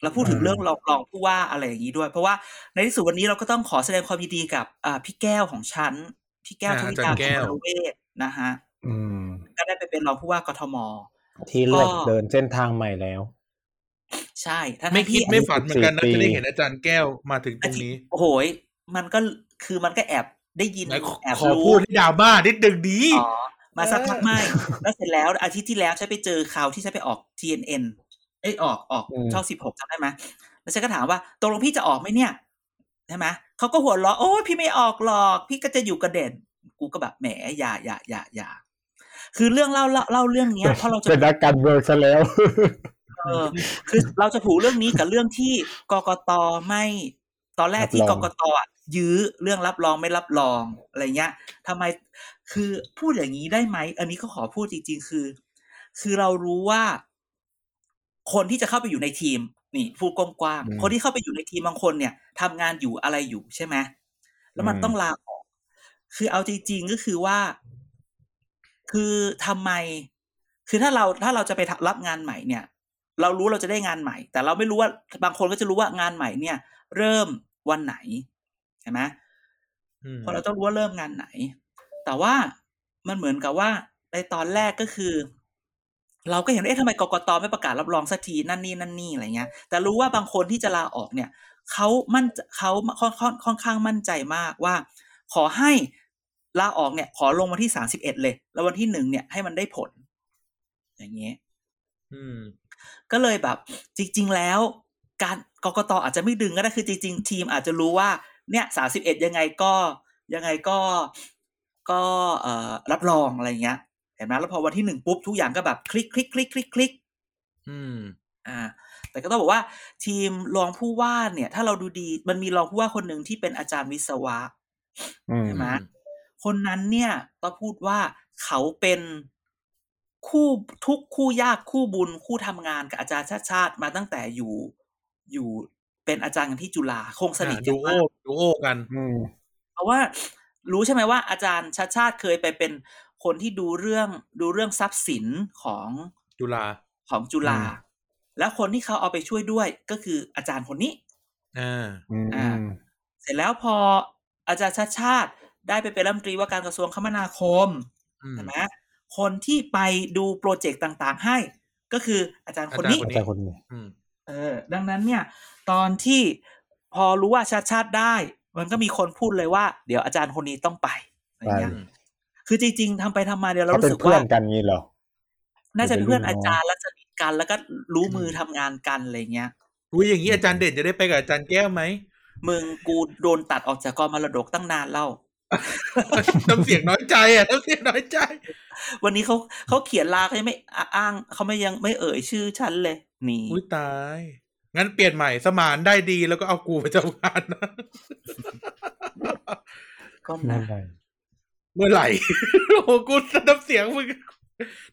แล้วพูดถึงอืมเรื่องรองรองผู้ว่าอะไรอย่างนี้ด้วย เพราะว่าในที่สุดวันนี้เราก็ต้องขอแสดงความยินดีกับอ่าพี่แก้วของฉันพี่แก้วอ่าทวิอาจารย์ตาแก้วคุณเวศนะฮะอืมก็ได้ไปเป็นรองผู้ว่ากทม ที่เลือกก็เดินเส้นทางใหม่แล้ว ใช่ทั้งๆไม่คิดที่ไม่ฝันเหมือนกันนะ14ปีจะได้เห็นอาจารย์แก้วมาถึงตรงนี้ โอ้โหยมันก็คือมันก็แอบได้ยินไหนขอแอบขอรู้พูดให้ดราม่านิดดึงดีอ๋อมาสักพักไม่แล้วเสร็จแล้วอาทิตย์ที่แล้วฉันไปเจอข่าวที่ฉันไปออก TNN เอ้ยออกออกอืมช่องสิบหกจำได้ไหมแล้วฉันก็ถามว่าตกลงพี่จะออกไหมเนี่ยใช่ไหมเขาก็หัวเราะโอ้ยพี่ไม่ออกหรอก พี่ก็จะอยู่กระเด่นกูก็แบบแหมอย่าอย่าอย่าอย่าคือเรื่องเล่าเล่าเล่าเรื่องเนี้ยเพราะเราจะเป็นนักการเมืองซะแล้วเออคือเราจะผูกเรื่องนี้กับเรื่องที่กกตไม่ตอนแรกที่รับกรองกตอะยื้อเรื่องรับรองไม่รับรองอะไรเงี้ยทำไมคือพูดอย่างนี้ได้ไหม อันนี้ก็ขอพูดจริง ๆ คือ คือเรารู้ว่า คนที่จะเข้าไปอยู่ในทีมนี่พูดกว้างอืมๆคนที่เข้าไปอยู่ในทีมบางคนเนี่ยทำงานอยู่อะไรอยู่ใช่ไหมแล้วมันอืมต้องลาออก คือเอาจริงๆก็คือว่า คือทำไม คือถ้าเราถ้าเราจะไปรับงานใหม่เนี่ย เรารู้เราจะได้งานใหม่ แต่เราไม่รู้ว่าบางคนก็จะรู้ว่างานใหม่เนี่ย เริ่มวันไหนใช่ไหมอืมเพราะเราต้องรู้ว่าเริ่มงานไหน แต่ว่ามันเหมือนกับว่าในตอนแรกก็คือ เราก็เห็นว่าเอ๊ะทำไมกกตไม่ประกาศรับรองสักทีนั่นนี่นั่นนี่อะไรเงี้ย แต่รู้ว่าบางคนที่จะลาออกเนี่ยเขามั่นเขาค่อนค่อนค่อนข้างมั่นใจมากว่า ขอให้ลาออกเนี่ย ขอลงวันที่สามสิบเอ็ดเลย แล้ววันที่หนึ่งเนี่ยให้มันได้ผล อย่างเงี้ยอืมก็เลยแบบ จริง ๆ แล้ว การกกตอาจจะไม่ดึงก็ได้คือจริง ๆ ทีมอาจจะรู้ว่า เนี่ยสาสิบเอ็ดยังไงก็ยังไงก็ก็เอ่อรับรองอะไรเงี้ยเห็นไหมแล้วพอวันที่หนึ่งปุ๊บทุกอย่างก็แบบคลิกคลิกคลิกคลิกคลิกอืมอ่า แต่ก็ต้องบอกว่า ทีมรองผู้ว่าเนี่ย ถ้าเราดูดีมันมีรองผู้ว่าคนหนึ่งที่เป็นอาจารย์วิศวะอืมใช่ไหมคนนั้นเนี่ยต้องพูดว่าเขาเป็นคู่ทุกคู่ยากคู่บุญคู่ทำงานกับอาจารย์ชาติชาติมาตั้งแต่อยู่อยู่เป็นอาจารย์กันที่จุฬาคงสนิทกัดูนโอมากดูโอกันอืมเพราะว่ารู้ใช่ไหมว่าอาจารย์ชาติชาติเคยไปเป็น คนที่ดูเรื่องดูเรื่องทรัพย์สินของจุฬาของจุฬาอืมแล้วคนที่เขาเอาไปช่วยด้วยก็คืออาจารย์คนนี้อ่าอืมอ่าเสร็จแล้วพออาจารย์ชาติชาติได้ไปเป็นรัฐมนตรีว่าการกระทรวงคมนาคมอืมใช่ไหมคนที่ไปดูโปรเจกต์ต่างๆ ให้ ก็คืออาจารย์คนนี้อาจารย์แต่คนนี้อืมเออ ดังนั้นเนี่ย ตอนที่พอรู้ว่าชาติชาติได้ มันก็มีคนพูดเลยว่า เดี๋ยวอาจารย์คนนี้ต้องไปอะไรเงี้ยอืม คือจริง ๆทำไปทำมาเดี๋ยวเราเขาเป็รู้นสึกเพื่อว่านกันงี้เหรอน่าจะเป็นเพื่อนหรือเป็นอารุ่นน้องจารย์แล้วสนิทกันแล้วก็รู้มือทำงานกันอะไรเงี้ยอุ้ยอย่างนี้อาจารย์เด่นจะได้ไปกับอาจารย์แก้วไหมมึงกูโดนตัดออกจากกองมรดกตั้งนานแล้วน้ำเสียงน้อยใจอะน้ำเสียงน้อยใจ วันนี้เขาเขาเขียนลาเขายังไม่อ้างเขาไม่ยังไม่เอ่ยชื่อฉันเลยนี่อุ้ยตาย งั้นเปลี่ยนใหม่สมานได้ดีแล้วก็เอากูไปทำงานนะก็นั่นะนไง เมื่อไหร่โอ้กูน้ำเสียงมึง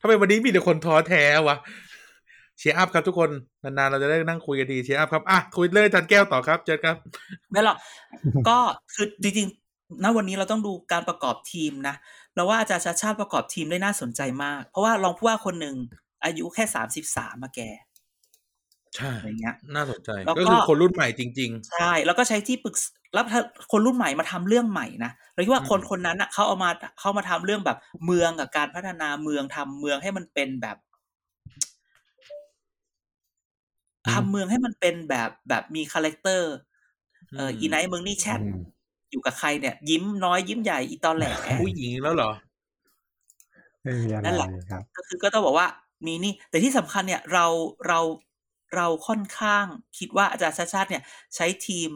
ทำไมวันนี้มีแต่คนท้อแท้วะ cheer up ครับทุกคนนานๆเราจะได้นั่งคุยกันดี cheer up ครับอะคุยเลยอาจันแก้วต่อครับ เจอครับไม่หรอกก็คือจริงๆณวันนี้เราต้องดูการประกอบทีมนะเราว่าอาจารย์ชัชชาติประกอบทีมได้น่าสนใจมาก เพราะว่ารองผู้ว่าคนหนึ่งอายุแค่สามสิบสามมาแก ใช่อะไรเงี้ยน่าสนใจแล้วก็ก็คือคนรุ่นใหม่จริงใช่ แล้วก็ใช้ที่ปรึกษาแล้วถ้าคนรุ่นใหม่มาทำเรื่องใหม่นะเราคิดว่าอืมคนคนนั้นอะเขาเอามาเขามาทำเรื่องแบบเมืองกับการพัฒนาเมืองทำเมืองให้มันเป็นแบบทำเมืองให้มันเป็นแบบแบบมี character ๆเอออีไนท์เมืองนี่แชทอืมอยู่กับใครเนี่ย ยิ้มน้อยยิ้มใหญ่อีตอแหลผู้หญิงแล้วเหรอไม่มีอะไรนั่นแหละครับก็คือก็ต้องบอกว่ามีนี่ แต่ที่สำคัญเนี่ย เราเรา เราค่อนข้างคิดว่าอาจารย์ชัชชาติเนี่ยใช้ทีม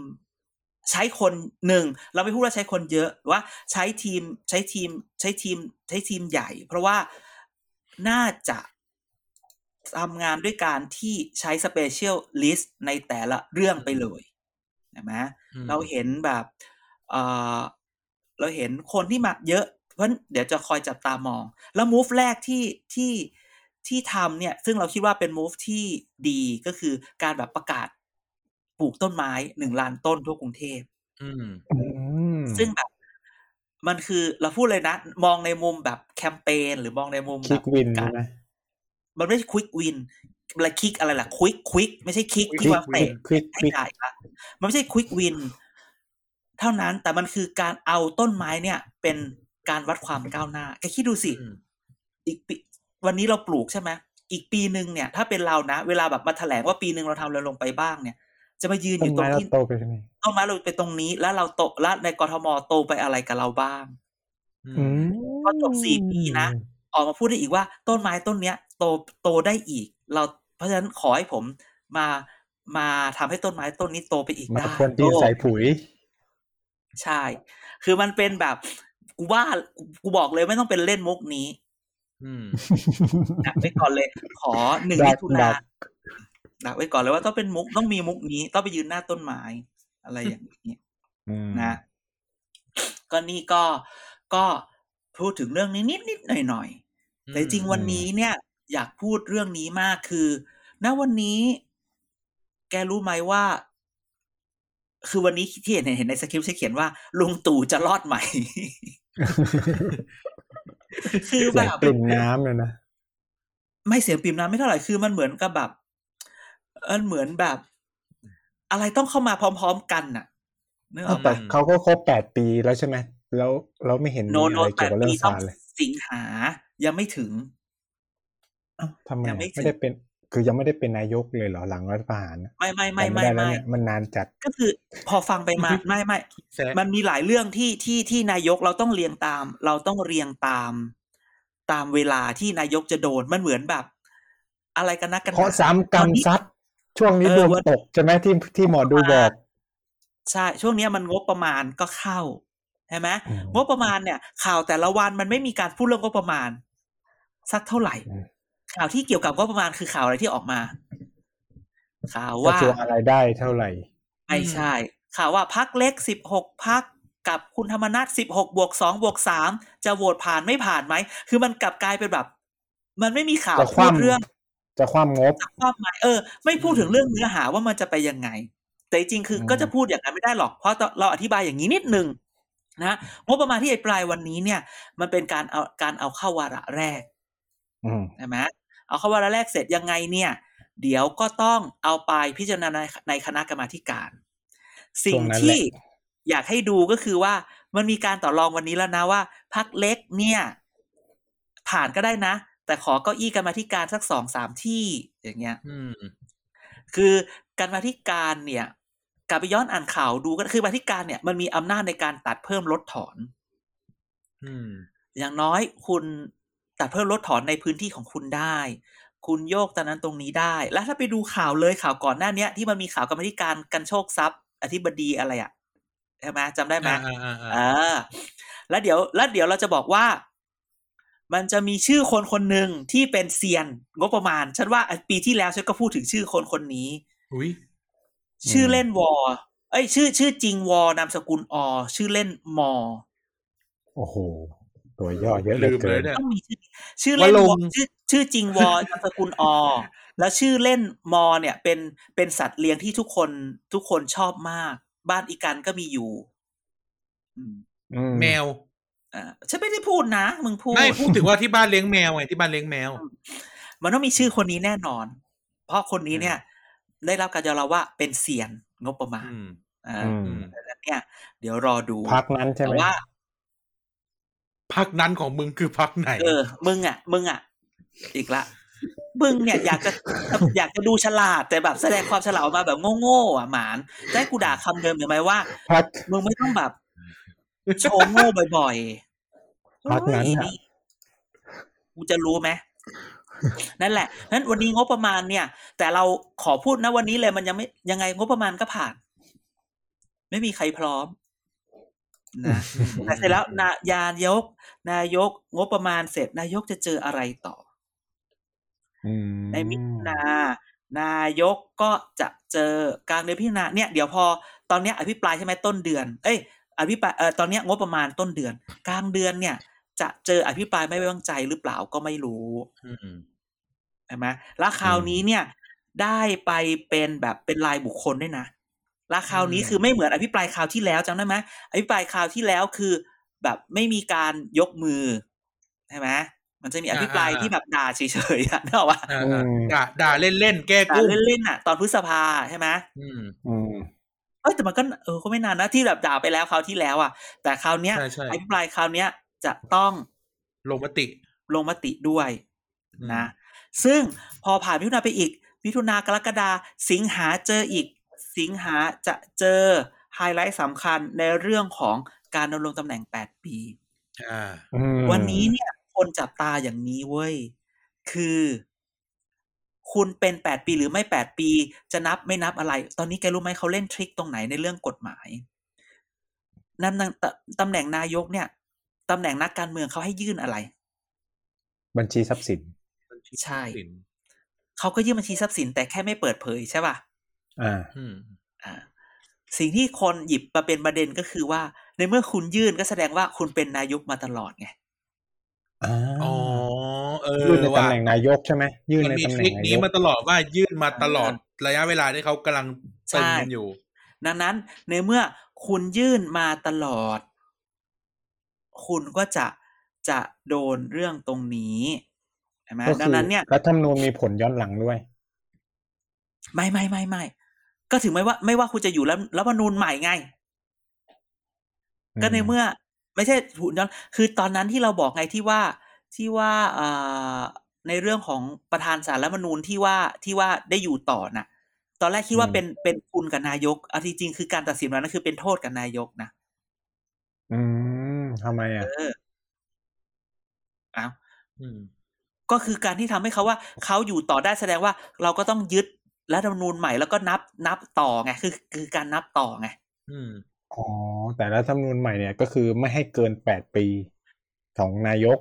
ใช้คนหนึ่งเราไม่พูดว่าใช้คนเยอะหรือว่าใช้ทีมใช้ทีมใช้ทีมใช้ทีมใหญ่ เพราะว่าน่าจะทำงานด้วยการที่ใช้ specialist ในแต่ละเรื่องไปเลยใช่ไหมอืมเราเห็นแบบเออเราเห็นคนที่มาเยอะเพราะฉะนั้นเดี๋ยวจะคอยจับตามอง แล้ว move แรกที่ที่ ที่ทำเนี่ยซึ่งเราคิดว่าเป็น move ที่ดีก็คือการแบบประกาศปลูกต้นไม้หนึ่งล้านต้นทั่วกรุงเทพอืมอืมซึ่งแบบ มันคือเราพูดเลยนะ มองในมุมแบบแคมเปญหรือมองในมุมคิแบกบวินกาใช่รไหมมันไม่ใช่ควิกวินอะไรคิกอะไรล่ะควิกควิกไม่ใช่คิก Quick ที่ว่า win เตะควิกคให้วิกได้ละมันไม่ใช่ควิกวินเท่านั้นแต่มันคือการเอาต้นไม้เนี่ย เป็นการวัดความก้าวหน้าแกคิดดูสิอืมอีกปี วันนี้เราปลูกใช่ไหมอีกปีหนึ่งเนี่ย ถ้าเป็นเรานะ เวลาแบบมาแถลงว่าปีหนึ่งเราทำอะไรลงไปบ้างเนี่ย จะมายืนอต้นยู่ตรไม้งเราที่โตไปใช่ไหมต้นไม้เราไปตรงนี้ แล้วเราโตแล้วในกรทมโตไปอะไรกับเราบ้างอือืมมพอจบสี่ปีนะออกมาพูดได้อีกว่าต้นไม้ต้นเนี้ย โตโตได้อีก เราเพราะฉะนั้นขอให้ผมมามาทำให้ต้นไม้ต้นนี้โตไปอีกมาได้ควนตีนใส่ปุ๋ย ใช่ คือมันเป็นแบบกูว่ากูบอกเลยไม่ต้องเป็นเล่นมุกนี้ อืมดักไว้ก่อนเลย ขอหนึ่งดัมิกถุนาดักดักไว้ก่อนเลยว่าต้องเป็นมุกต้องมีมุกนี้ ต้องไปยืนหน้าต้นไม้อะไรอย่างนี้อืมนะ ก็นี่ก็ก็พูดถึงเรื่องนี้นิดนิดหน่อยหน่อยๆแต่จริงๆวันนี้เนี่ย อยากพูดเรื่องนี้มากคือณวันนี้ แกรู้ไหมว่า คือวันนี้ที่เห็นเห็นในสคริปต์ใช้เขียนว่า ลุงตู่จะรอดไหม คือเสีแบยงบปริ่มน้ำเลยนะไม่เสียงปิ่มน้ำไม่เท่าไหร่คือมันเหมือนกับแบบเออเหมือนแบบ อะไรต้องเข้ามาพร้อม ๆ กันน่ะนึกออกแต่ปะเขาก็ครบแปดปีแล้วใช่ไหมแล้วเราไม่เห็นโนมีโนอะไรแปเกี่ยวดกับเรื่ปีองต้อศางลเลย สิงหายังไม่ถึงอ้าวทำไมยังไม่อะถึงไม่ได้เป็น คือยังไม่ได้เป็นนายกเลยเหรอหลังรัฐประหารนะไม่ไม่ไม่จำไม่ด้แล้วไม่เนี่ยมันนานจัดก็คือพอฟังไปมาไม่ไม่แซะมันมีหลายเรื่องที่ที่ที่นายกเราต้องเรียงตาม เราต้องเรียงตาม ตามเวลาที่นายกจะโดนมันเหมือนแบบ อะไรกันนะกันหเพราะนาสามกรรมซัดช่วงนี้เออดวงวันตกใช่ไหมที่ที่หมอดูบอกใช่ช่วงเนี้ยมันงบประมาณก็เข้าใช่ไหมอืมงบประมาณเนี่ย ข่าวแต่ละวันมันไม่มีการพูดเรื่องงบประมาณ สักเท่าไหร่อืม ข่าวที่เกี่ยวกับงบประมาณคือข่าวอะไรที่ออกมา ข่าวกระว่าทรวงอะไรได้เท่าไหร่ไม่ใช่ ข่าวว่าพักเล็กสิบหกพักกับคุณธรรมนัฐสิบหกบวกสองบวกสามจะโหวตผ่านไม่ผ่านไหม คือมันกลับกลายเป็นแบบ มันไม่มีข่าวจะคพูดว่ำเรื่อง จะความงบความหมายเออ ไม่พูดถึงเรื่องเนื้อหาว่ามันจะไปยังไง แต่จริงๆคืออืมก็จะพูดอย่างนั้นไม่ได้หรอก เพราะเราอธิบายอย่างนี้นิดนึงนะงบประมาณที่อภิปรายวันนี้เนี่ย มันเป็นการเอาการเอาเข้าวาระแรกอืมใช่ไหม เอาเข้าวาระแรกเสร็จยังไงเนี่ย เดี๋ยวก็ต้องเอาไปพิจารณาในในคณะกรรมาธิการ สิ่งช่วงนั้นแหละที่อยากให้ดูก็คือว่ามันมีการต่อรองวันนี้แล้วนะว่าพักเล็กเนี่ย ผ่านก็ได้นะ แต่ขอเก้าอี้กรรมาธิการสักสองสามที่อย่างเงี้ยอืมคือการมาธิการเนี่ยกลับไปย้อนอ่านข่าวดูก็คือมาธิการเนี่ย มันมีอำนาจในการตัดเพิ่มลดถอนอืมอย่างน้อยคุณ ตัดเพิ่มลดถอนในพื้นที่ของคุณได้ คุณโยกตอนนั้นตรงนี้ได้ แล้วถ้าไปดูข่าวเลยข่าวก่อนหน้าเนี้ย ที่มันมีข่าวกรรมาธิการกันโชคทรัพย์ อธิบดีอะไรอะใช่ไหมจำได้ไหมอ่าอ่าอ่าอ่าแล้วเดี๋ยวแล้วเดี๋ยวเราจะบอกว่า มันจะมีชื่อคนคนหนึ่งที่เป็นเซียนงบประมาณ ฉันว่าปีที่แล้วฉันก็พูดถึงชื่อคนคนนี้อุ้ยชื่อเล่นวอเอ้ย ชื่อ ชื่อจริงวอนามสกุลอ ชื่อเล่นมอ โอ้โห ตัวย่อเยอะเหลืลือมเกิเลยนเนี่ยต้องมีชื่อชื่อเล่นวะลวงอชื่อชื่อจริงวอนามสกุลอ แล้วชื่อเล่นมอเนี่ยเป็นเป็นสัตว์เลี้ยงที่ทุกคนทุกคนชอบมาก บ้านอีกันก็มีอยู่อืมอืมแมวอ่าฉันไม่ได้พูดนะมึงพูดไม่พูดถึงว่าที่บ้านเลี้ยงแมวไงที่บ้านเลี้ยงแมว มันต้องมีชื่อคนนี้แน่นอน เพราะคนนี้เนี่ย ได้รับการยอมรับว่าเป็นเซียนงบประมาณอืมอ่าอืมดังนั้นเนี่ย เดี๋ยวรอดูพักนั้นใช่ไหมแต่ว่า พักนั้นของมึงคือพักไหน เออ มึงอะ มึงอะ อีกละ มึงเนี่ยอยากจะอยากจะดูฉลาดแต่แบบแสดงความฉลาดออกมาแบบโง่ๆอะหมานจะให้กูด่าคำเดิมหรือไหมว่าพักมึงไม่ต้องแบบโชว์โง่บ่อยๆพักนั้นเฮ้ยน่ะกูจะรู้ไหมนั่นแหละนั้นวันนี้งบประมาณเนี่ย แต่เราขอพูดนะวันนี้เลยมันยังไม่ยังไงงบประมาณก็ผ่าน ไม่มีใครพร้อม นะแต่เสร็จแล้วนายานกนายกงบประมาณเสร็จ นายกจะเจออะไรต่ออืมในมิถุนานายกก็จะเจอกลางเดือนพิจารณาเนี่ยเดี๋ยวพอตอนเนี้ยอภิปรายใช่ไหมต้นเดือน เอ้ยอภิปรายเออตอนเนี้ยงบประมาณต้นเดือน กลางเดือนเนี่ย จะเจออภิปรายไม่ไว้วางใจหรือเปล่าก็ไม่รู้อืมใช่ไหมแล้วคราวนี้เนี่ย ได้ไปเป็นแบบเป็นรายบุคคลด้วยนะ แล้วคราวนี้คือไม่เหมือนอภิปรายคราวที่แล้วจำได้ไหมอภิปรายคราวที่แล้วคือ แบบไม่มีการยกมือใช่ไหมมันจะมีอภิปรายที่แบบด่าเฉยๆอะนึกออกปะอ่าอือ่ามด่าด่าเล่นเล่นๆแก้ด่ากุ้งเล่นๆอะ ตอนพฤษภาใช่ไหมอืมอืมเอ้ยแต่มันก็เออก็ไม่นานนะที่แบบด่าไปแล้วคราวที่แล้วอะ แต่คราวเนี้ยใช่ใช่อภิปรายคราวเนี้ยจะต้องลงมติ ลงมติด้วยอืมนะ ซึ่งพอผ่านมิถุนาไปอีกมิถุนากรกฎาสิงหาเจออีก สิงหาจะเจอไฮไลท์สำคัญในเรื่องของการดำรงตำแหน่ง 8 ปีอ่าอืมวันนี้เนี่ย คนจับตาอย่างนี้เว้ย คือ คุณเป็นแปดปีหรือไม่แปดปี จะนับไม่นับอะไร ตอนนี้แกรู้ไหมเขาเล่นทริคตรงไหนในเรื่องกฎหมายนั่นตตำแหน่งนายกเนี่ยตำแหน่งนักการเมืองเขาให้ยื่นอะไร บัญชีทรัพย์สินใช่เขาก็ยื่นบัญชีทรัพย์สินแต่แค่ไม่เปิดเผยใช่ป่ะ อ่าอืมอ่าสิ่งที่คนหยิบมาเป็นประเด็นก็คือว่า ในเมื่อคุณยื่นก็แสดงว่าคุณเป็นนายกมาตลอดไงอ่าอ๋อเออยื่นในว่ะตำแหน่งนายกใช่ไหมยื่นมันในมีตำแหทน่ริงคนานี้ยกมาตลอดว่ายื่นมาตลอดระยะเวลาที่เขากำลังตึงกันอยู่ ดังนั้นในเมื่อคุณยื่นมาตลอด คุณก็จะจะโดนเรื่องตรงนี้ใช่ไหมก็ดัคืงอนั้นเนี่ยรัฐธรรมนูญมีผลย้อนหลังด้วย ไม่ไม่ไม่ไม่ ก็ถึงไม่ว่า ไม่ว่าคุณจะอยู่แล้วรัฐธรรมนูญใหม่ไง ก็ในเมื่อ ไม่ใช่ถูกย้อนคือตอนนั้นที่เราบอกไงที่ว่าที่ว่าอ่าในเรื่องของประธานสารรัฐธรรมนูญที่ว่าที่ว่าได้อยู่ต่อน่ะ ตอนแรกคิดว่าอืมเป็นเป็นคุณกับนายกเอาจริงๆคือการตัดสินวันนั้นคือเป็นโทษกับนายกนะอืมทำไมอะเอออ้าวอืมก็คือการที่ทำให้เขาว่าเขาอยู่ต่อได้แสดงว่าเราก็ต้องยึด รัฐธรรมนูญใหม่แล้วก็นับนับต่อไงคือคือการนับต่อไงอืมอ๋อแต่รัฐธรรมนูญใหม่เนี่ยก็คือไม่ให้เกินแปดปีของนายก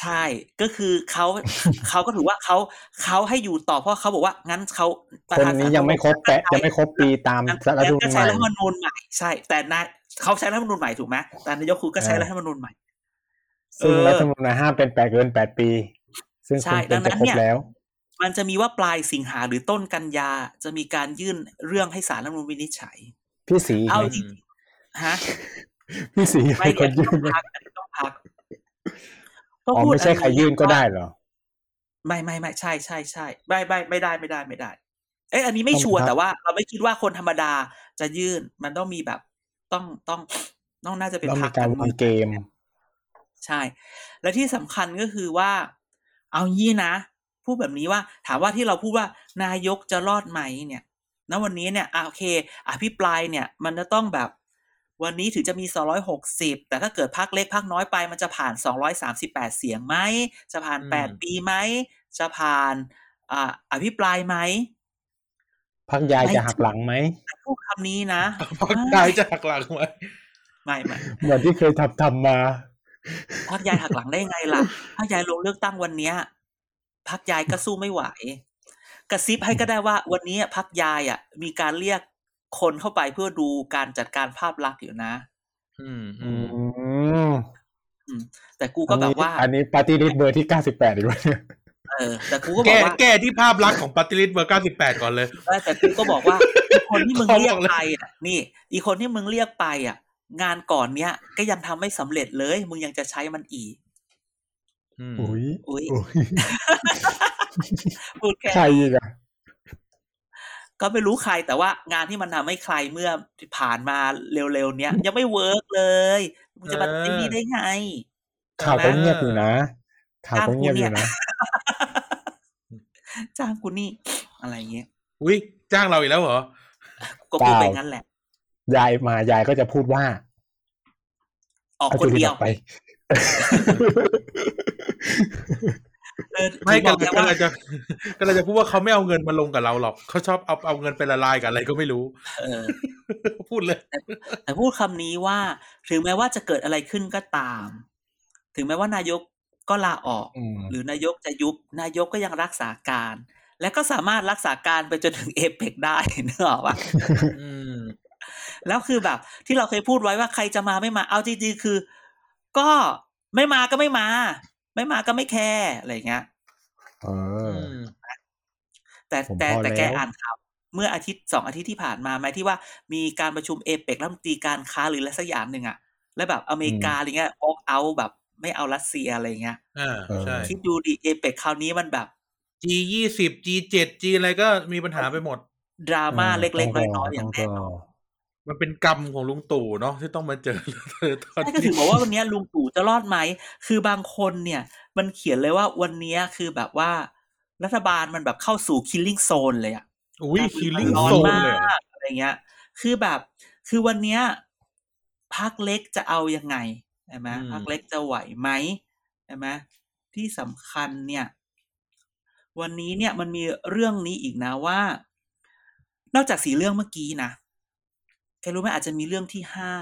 ใช่ก็คือเขาเขาก็ถือว่าเขาเขาให้อยู่ต่อเพราะเขาบอกว่างั้นเขาประคนธานนี้ศาลยังไม่ครบแปดยังไม่ครบปีตามงั้นรัฐธรรมนูก็ญใหใช้ม่รัฐธรรมนูญใหม่ ใช่ แต่นายเขาใช้รัฐธรรมนูญใหม่ถูกไหมแต่นายกคุณก็ใช้เออรัฐธรรมนูญใหม่ซึ่งเออรัฐธรรมนูญห้ามเป็นแปดเกินแปดปี ซึ่งใช่คุณเป็นดัจะงนั้นครเนี่บยแล้ว มันจะมีว่าปลายสิงหาหรือต้นกันยาจะมีการยื่นเรื่องให้ศาลรัฐธรรมนูญวินิจฉัย พี่สีเอาไหมจริงๆฮะพี่สีไม่เป็นคเดี๋ยวนยื่ต้อนงไหมพักอันนี้ต้องพักอ๋อไม่ใช่ใครยื่นก็ได้ว่าเหรอ ไม่ไม่ไม่ใช่ใช่ใช่ไม่ไม่ไม่ได้ไม่ได้ไม่ได้ เอ้ยอันนี้ไม่ต้องชัวร์พักแต่ว่า เราไม่คิดว่าคนธรรมดาจะยื่นมันต้องมีแบบต้องต้องต้องน่าจะเป็นต้องพรมีรคการการวาเมืงองเกม ใช่ และที่สำคัญก็คือว่า เอางี้นะ พูดแบบนี้ว่าถามว่าที่เราพูดว่านายกจะรอดไหมเนี่ยณวันนี้เนี่ยอะโอเค อภิปรายเนี่ยมันจะต้องแบบวันนี้ถึงจะมี 260 แต่ถ้าเกิดพักเล็กพักน้อยไป มันจะผ่าน 238 เสียงไหม จะผ่านอืม8ปีไหม จะผ่านอ่าอภิปรายไหม พักยายไม่จะหักหลังไหมพูดคำนี้นะ พักได้จะหักหลังไหม ไม่ไม่เหมือนที่เคยทำทำมา พักยายหักหลังได้ไงล่ะ พักยายลงเลือกตั้งวันเนี้ย พักยายก็สู้ไม่ไหว กระซิบให้ก็ได้ว่า วันนี้พักยายอะ มีการเรียกคนเข้าไปเพื่อดูการจัดการภาพลักษณ์อยู่นะ อืมอือืมมแต่กูก็แบบว่า อันนี้ปาร์ตี้ลิสเบอร์ที่เก้าสิบแปดอีกแล้วเนี่ยเออแต่กูก็บอแก้กว่าแก้ที่ภาพลักษณ์ของปฏิริษีเบอร์เก้าสิบแปดก่อนเลยเออแต่กูก็บอกว่าอีคนที่มึงเขาเรียบกอกเลยไปอะนี่ อีคนที่มึงเรียกไปอะ งานก่อนเนี้ยก็ยังทำไม่สำเร็จเลย มึงยังจะใช้มันอีก อืมอุ้ยอุ้ยอุ้ยพูดแค่ใครอีกอะก็ไม่รู้ใครแต่ว่างานที่มันทำให้ใครเมื่อผ่านมาเร็วๆเนี้ยยังไม่เวิร์กเลยมึงจะมาไอ้นี่ได้ไงข่าวก็เงียบอยู่นะข่าวก็เงียบอยู่นะจ้างกูนี่ อะไรเงี้ยอุ้ยจ้างเราอีกแล้วเหรอก็พูดไปเปล่างั้นแหละ ยายมายายก็จะพูดว่า ออกเอาคจุนลินเดีทยวร์ออกไปเออ ไม่ถึกังนบอกไงก็ว่าเลยจะก็เลยจะพูดว่าเขาไม่เอาเงินมาลงกับเราหรอกเขาชอบเอาเอาเงินไปละลายกับอะไรก็ไม่รู้ เออ พูดเลย แต่พูดคำนี้ว่า ถึงแม้ว่าจะเกิดอะไรขึ้นก็ตาม ถึงแม้ว่านายกก็ลาออกอืมหรือนายกจะยุบ นายกก็ยังรักษาการ และก็สามารถรักษาการไปจนถึงเอเปกได้เนกอะปะอืมแล้วคือแบบ ที่เราเคยพูดไว้ว่าใครจะมาไม่มา เอาจริงๆคือ ก็ไม่มาก็ไม่มา ไม่มาก็ไม่แคร์อะไรอย่างเงี้ยเออือมแต่ผมแต่พอแต่แกแล้วอ่านข่าวเมื่ออาทิตย์สองอาทิตย์ที่ผ่านมาไหมที่ว่ามีการประชุมเอเปกรัฐมนตรีการค้าหรืออะไรสักอย่างหนึ่งอะแล้วแบบอเมริกาอะไรเงี้ยออกเอาแบบไม่เอารัสเซียอะไรเงี้ยอ่าใช่คิดดูดิเอเปกคราวนี้มันแบบ G ยี่สิบ G เจ็ด G อะไรก็มีปัญหาไปหมด ดราม่าออเล็กๆต้น้อยๆอย่างต้แน่นอน มันเป็นกรรมของลุงตู่เนาะที่ต้องมาเจอตอนใช่ก็ถึงบอกว่าวันเนี้ยลุงตู่จะรอดไหม คือบางคนเนี่ย มันเขียนเลยว่าวันเนี้ยคือแบบว่า รัฐบาลมันแบบเข้าสู่ killing zone เลยอะอุ้ยคิลลิ่งร้อนโซนมาเลยเหรอกอะไรเงี้ย คือแบบ คือวันเนี้ยพักเล็กจะเอายังไงใช่ไหมพักเล็กจะไหวไหมใช่ไหมที่สำคัญเนี่ย วันนี้เนี่ยมันมีเรื่องนี้อีกนะว่า นอกจากสีเรื่องเมื่อกี้นะ แกรู้ไหมอาจจะมีเรื่องที่ห้า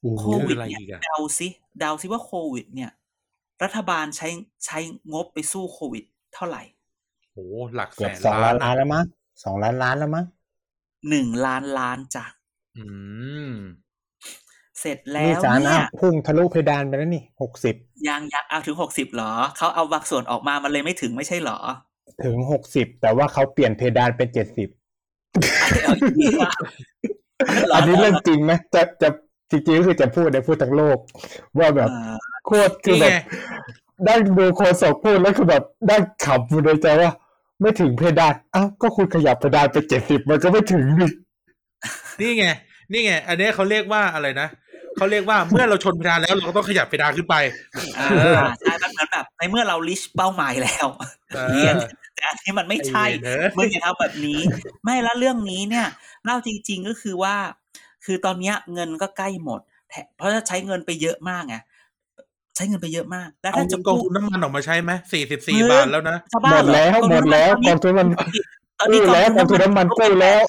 โอ้โหโควิดอะไรเนี่ยอีกอะเดาซิเดาซิว่าโควิด เนี่ย รัฐบาลใช้ใช้งบไปสู้โควิด เท่าไหร่โหหลักแสเกือบนสองล้านล้านอะแล้วมั้งสองล้านล้านแล้วมั้งหนึ่งล้านล้านจ้ะอืม เสร็จแล้นี่วสารเนี่อะยพุ่งทะลุเพดานไปแล้วนี่หกสิบยังยังเอาถึงหกสิบเหรอ เขาเอาบางส่วนออกมามันเลยไม่ถึงไม่ใช่เหรอ ถึงหกสิบแต่ว่าเขาเปลี่ยนเพดานเป็นเจ็ดสิบเอาอีกทีละเหอันนี้เรื่องจริงนะจะจะจริงๆก็คือจะพูดในพูดทั้งโลก ว่าแบบเออโคตรคือนี่แบไงบได้ดูโคศกพูดแล้วคือแบบได้ขำอยู่ในใจว่า ไม่ถึงเพดานอ้าวก็คุณขยับเพดานไปเจ็ดสิบมันก็ไม่ถึงนี่นี่ไง นี่ไง อันนี้เขาเรียกว่าอะไรนะเขาเรียกว่าเมื่อเราชนเพดานแล้วเราก็ต้องขยับเพดานขึ้นไปอ่าใช่มันเหมือนแบบในเมื่อเราลิชเป้าหมายแล้วเอเนี่ยอ แต่อันนี้มันไม่ใช่ไอ้เวรเนอะมึงอย่าทำแบบนี้ ไม่แล้วเรื่องนี้เนี่ยเล่าจริง ๆก็คือว่า คือตอนเนี้ยเงินก็ใกล้หมดแถเพราะจะใช้เงินไปเยอะมากไงใช้เงินไปเยอะมาก แล้วเอาถ้าเงิจะนกองกู้ทุนน้ำมันออกมาใช้ไหมสี่สิบสี่เออบาทแล้วนะชาวบ้านหมดแล้วเรหมดแล้วกองทุนมันตอนนี้กู้แล้วกองทุนน้ำมันกู้แล้ว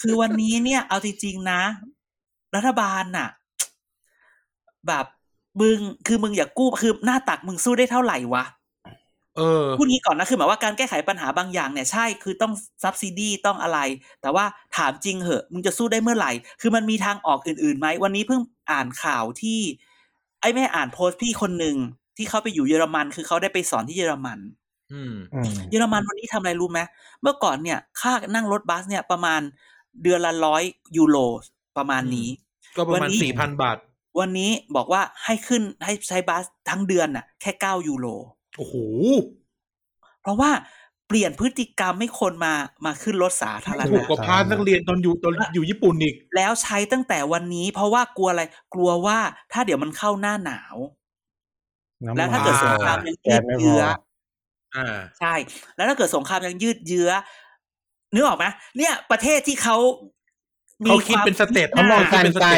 คือวันนี้เนี่ย เอาจริงๆนะ รัฐบาลน่ะ แบบมึงคือมึงอย่ากู้คือหน้าตักมึงสู้ได้เท่าไหร่วะ เออพูดงี้ก่อนนะคือหมายว่าการแก้ไขปัญหาบางอย่างเนี่ยใช่คือต้องซับซิดีต้องอะไร แต่ว่าถามจริงเหอะมึงจะสู้ได้เมื่อไหร่ คือมันมีทางออกอื่นๆไหมวันนี้เพิ่งอ่านข่าวที่ ไอ้แม่อ่านโพสต์พี่คนหนึ่งที่เขาไปอยู่เยอรมัน คือเขาได้ไปสอนที่เยอรมันอืมอืมเยอรมันวันนี้ทำอะไรรู้ไหมเมื่อก่อนเนี่ย ค่านั่งรถบัสเนี่ยประมาณเดือนละร้อยยูโรประมาณนี้ ก็ประมาณวันนี้สี่พันบาท วันนี้บอกว่าให้ขึ้นให้ใช้บัสทั้งเดือนน่ะ แค่เก้ายูโร โอ้โหเพราะว่าเปลี่ยนพฤติกรรมให้คนมามาขึ้นรถสาธารถูกณะกว่าพาสนักเรียนตอนอยู่ตอนอยู่ญี่ปุ่นอีก แล้วใช้ตั้งแต่วันนี้ เพราะว่ากลัวอะไร กลัวว่าถ้าเดี๋ยวมันเข้าหน้าหนาวน้ำแล้วถ้าเกิดสงครามยังยืดเยื้ออ่าใช่ แล้วถ้าเกิดสงครามยังยืดเยื้อนึกออกไหมเนี่ย ประเทศที่เขามีเขาคิดวามเป็น step เขามองการไกล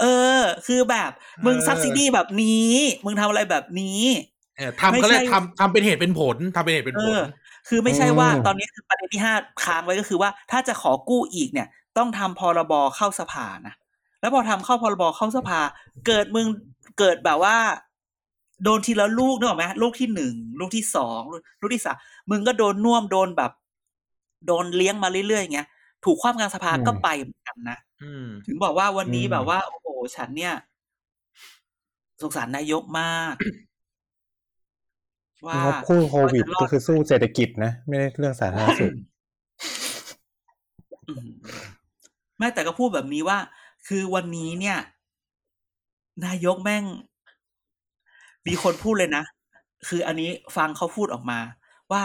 เออ คือแบบ มึงเออ subsidy แบบนี้ มึงทำอะไรแบบนี้เออ ทำเขาเรียกไม่ใช่ทำทำเป็นเหตุเป็นผลทำเป็นเหตุเป็นเอผลอคือไม่ใช่ว่าอืมตอนนี้คือประเด็นที่ห้าค้างไว้ก็คือว่า ถ้าจะขอกู้อีกเนี่ย ต้องทำพรบเข้าสภานะแล้วพอทำเข้าพรบเข้าสภา เกิดมึงเกิดแบบว่า โดนทีละลูกนึกออกไหมลูกที่หนึ่งลูกที่สองลูกที่สามมึงก็โดนน่วมโดนแบบ โดนเลี้ยงมาเรื่อยๆอย่างเงี้ยถูกคว่ำกลางสภาอืมก็ไปเหมือนกันนะอืมถึงบอกว่าวันนี้อืมแบบว่า โอ้โหฉันเนี่ย สงสารนายกมาก ว่างบคู่โควิดว่าจะรอดก็คือสู้เศรษฐกิจนะ ไม่ได้เรื่องสาธารณสุขอืมแม่แต่ก็พูดแบบนี้ว่า คือวันนี้เนี่ย นายกแม่ง มีคนพูดเลยนะ คืออันนี้ฟังเขาพูดออกมา ว่า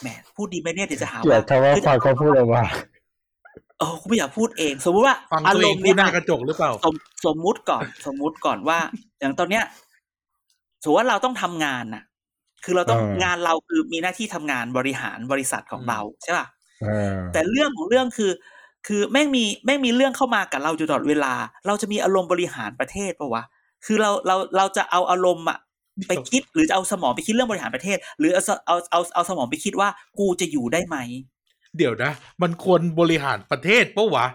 แหมพูดดีไหมเนี่ยเดี๋ยวจะหาเกลียว่าดคำว่าฟังเขาพูดออกมาเออกูไม่อยากพูดเอง สมมติว่าฟังอาตัวรเองมณ์พูเนี่ดยหน้ากระจกหรือเปล่า สมสมมุติก่อน สมมุติก่อนว่า อย่างตอนเนี้ยสมมติว่าเราต้องทำงานน่ะ คือเราต้องเอองานเราคือมีหน้าที่ทำงานบริหารบริษัทของอืมเราใช่ป่ะเออแต่เรื่องของเรื่องคือ คือแม่งมีแม่งมีเรื่องเข้ามากับเราอยู่ตลอดเวลา เราจะมีอารมณ์บริหารประเทศปะวะคือเราเราเราจะเอาอารมณ์อะไปคิดหรือจะเอาสมองไปคิดเรื่องบริหารประเทศ หรือเอาสเอาเอาเอาสมองไปคิดว่ากูจะอยู่ได้ไหม เดี๋ยวนะ มันควรบริหารประเทศปะวะ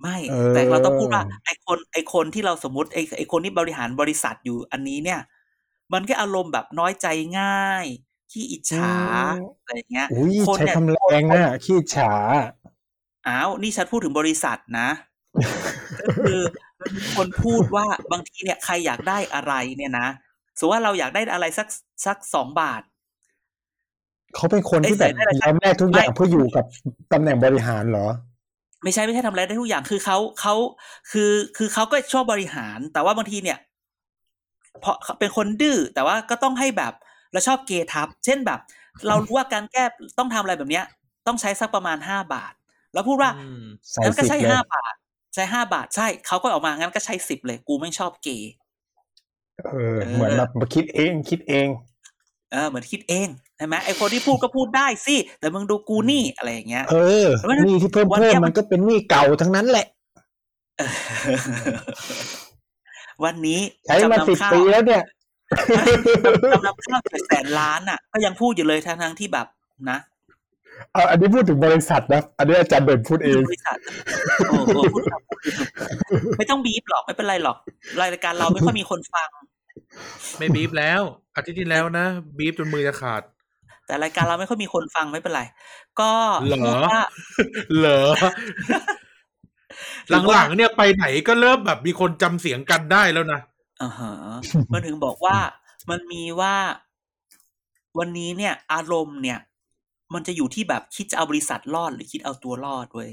ไม่เออแต่เราต้องพูดว่าไอคนไอคนที่เราสมมติไอไอคนที่บริหารบริษัทอยู่อันนี้เนี่ย มันก็อารมณ์แบบน้อยใจง่ายขี้อิจฉาอะไรอย่างเงี้ยอุ้ยคนใช้เนี่ยคำแรงอะขี้ฉาอ้าวนี่ฉันพูดถึงบริษัทนะก็คือมันมีคนพูดว่าบางทีเนี่ยใครอยากได้อะไรเนี่ยนะสมมติว่าเราอยากได้อะไรสักสักสองบาท เขาเป็นคนที่แบบไอ้ใส่ได้อะไรยอมแลกทุกอย่างไม่เพื่ออยู่กับตำแหน่งบริหารเหรอ ไม่ใช่ไม่ใช่ทำอะไรได้ทุกอย่างคือเขาเขาคือคือเขาก็ชอบบริหาร แต่ว่าบางทีเนี่ย เพราะเป็นคนดื้อแต่ว่าก็ต้องให้แบบเราชอบเกทับ เช่นแบบ เรารู้ว่าการแก้ต้องทำอะไรแบบเนี้ย ต้องใช้สักประมาณห้าบาท แล้วพูดว่าอืมใส่งั้นก็สิบใช้เลยห้าบาท ใช้ห้าบาทใช่เขาก็ออกมางั้นก็ใช้สิบเลย กูไม่ชอบเกย์เออเหมือนแบบมาคิดเองคิดเองเออเหมือนคิดเองใช่ไหมไอคนที่พูดก็พูดได้สิแต่มึงดูกูนี่อะไรอย่างเงี้ย เออเพราะฉะนั้นหนี่ที่เพิ่มวันเพิ่เนี้มยมันก็เป็นหนี้เก่าทั้งนั้นแหละเออ วันนี้ใช้มาจำนำสิบข้าวปีแล้วเนี่ยจำนำข้าวเจ็ดแสนล้านอะ ก็ยังพูดอยู่เลยทั้งทั้งๆที่แบบนะเอาอันนี้พูดถึงบริษัทนะ อันนี้อาจารย์เด่นพูดเองบริษัทโอ้โหพูดแบบไม่ต้องบีบหรอกไม่เป็นไรหรอก รายการเราไม่ค่อยมีคนฟัง ไม่บีบแล้วอาทิตย์ที่แล้วนะบีบจนมือจะขาด แต่รายการเราไม่ค่อยมีคนฟังไม่เป็นไร ก็เหรอพูดว่าเหรอ หลังๆเนี่ยไปไหนก็เริ่มแบบมีคนจำเสียงกันได้แล้วนะอ่าฮะมันถึงบอกว่ามันมีว่าวันนี้เนี่ย อารมณ์เนี่ย มันจะอยู่ที่แบบคิดจะเอาบริษัทรอดหรือคิดเอาตัวรอดเว้ย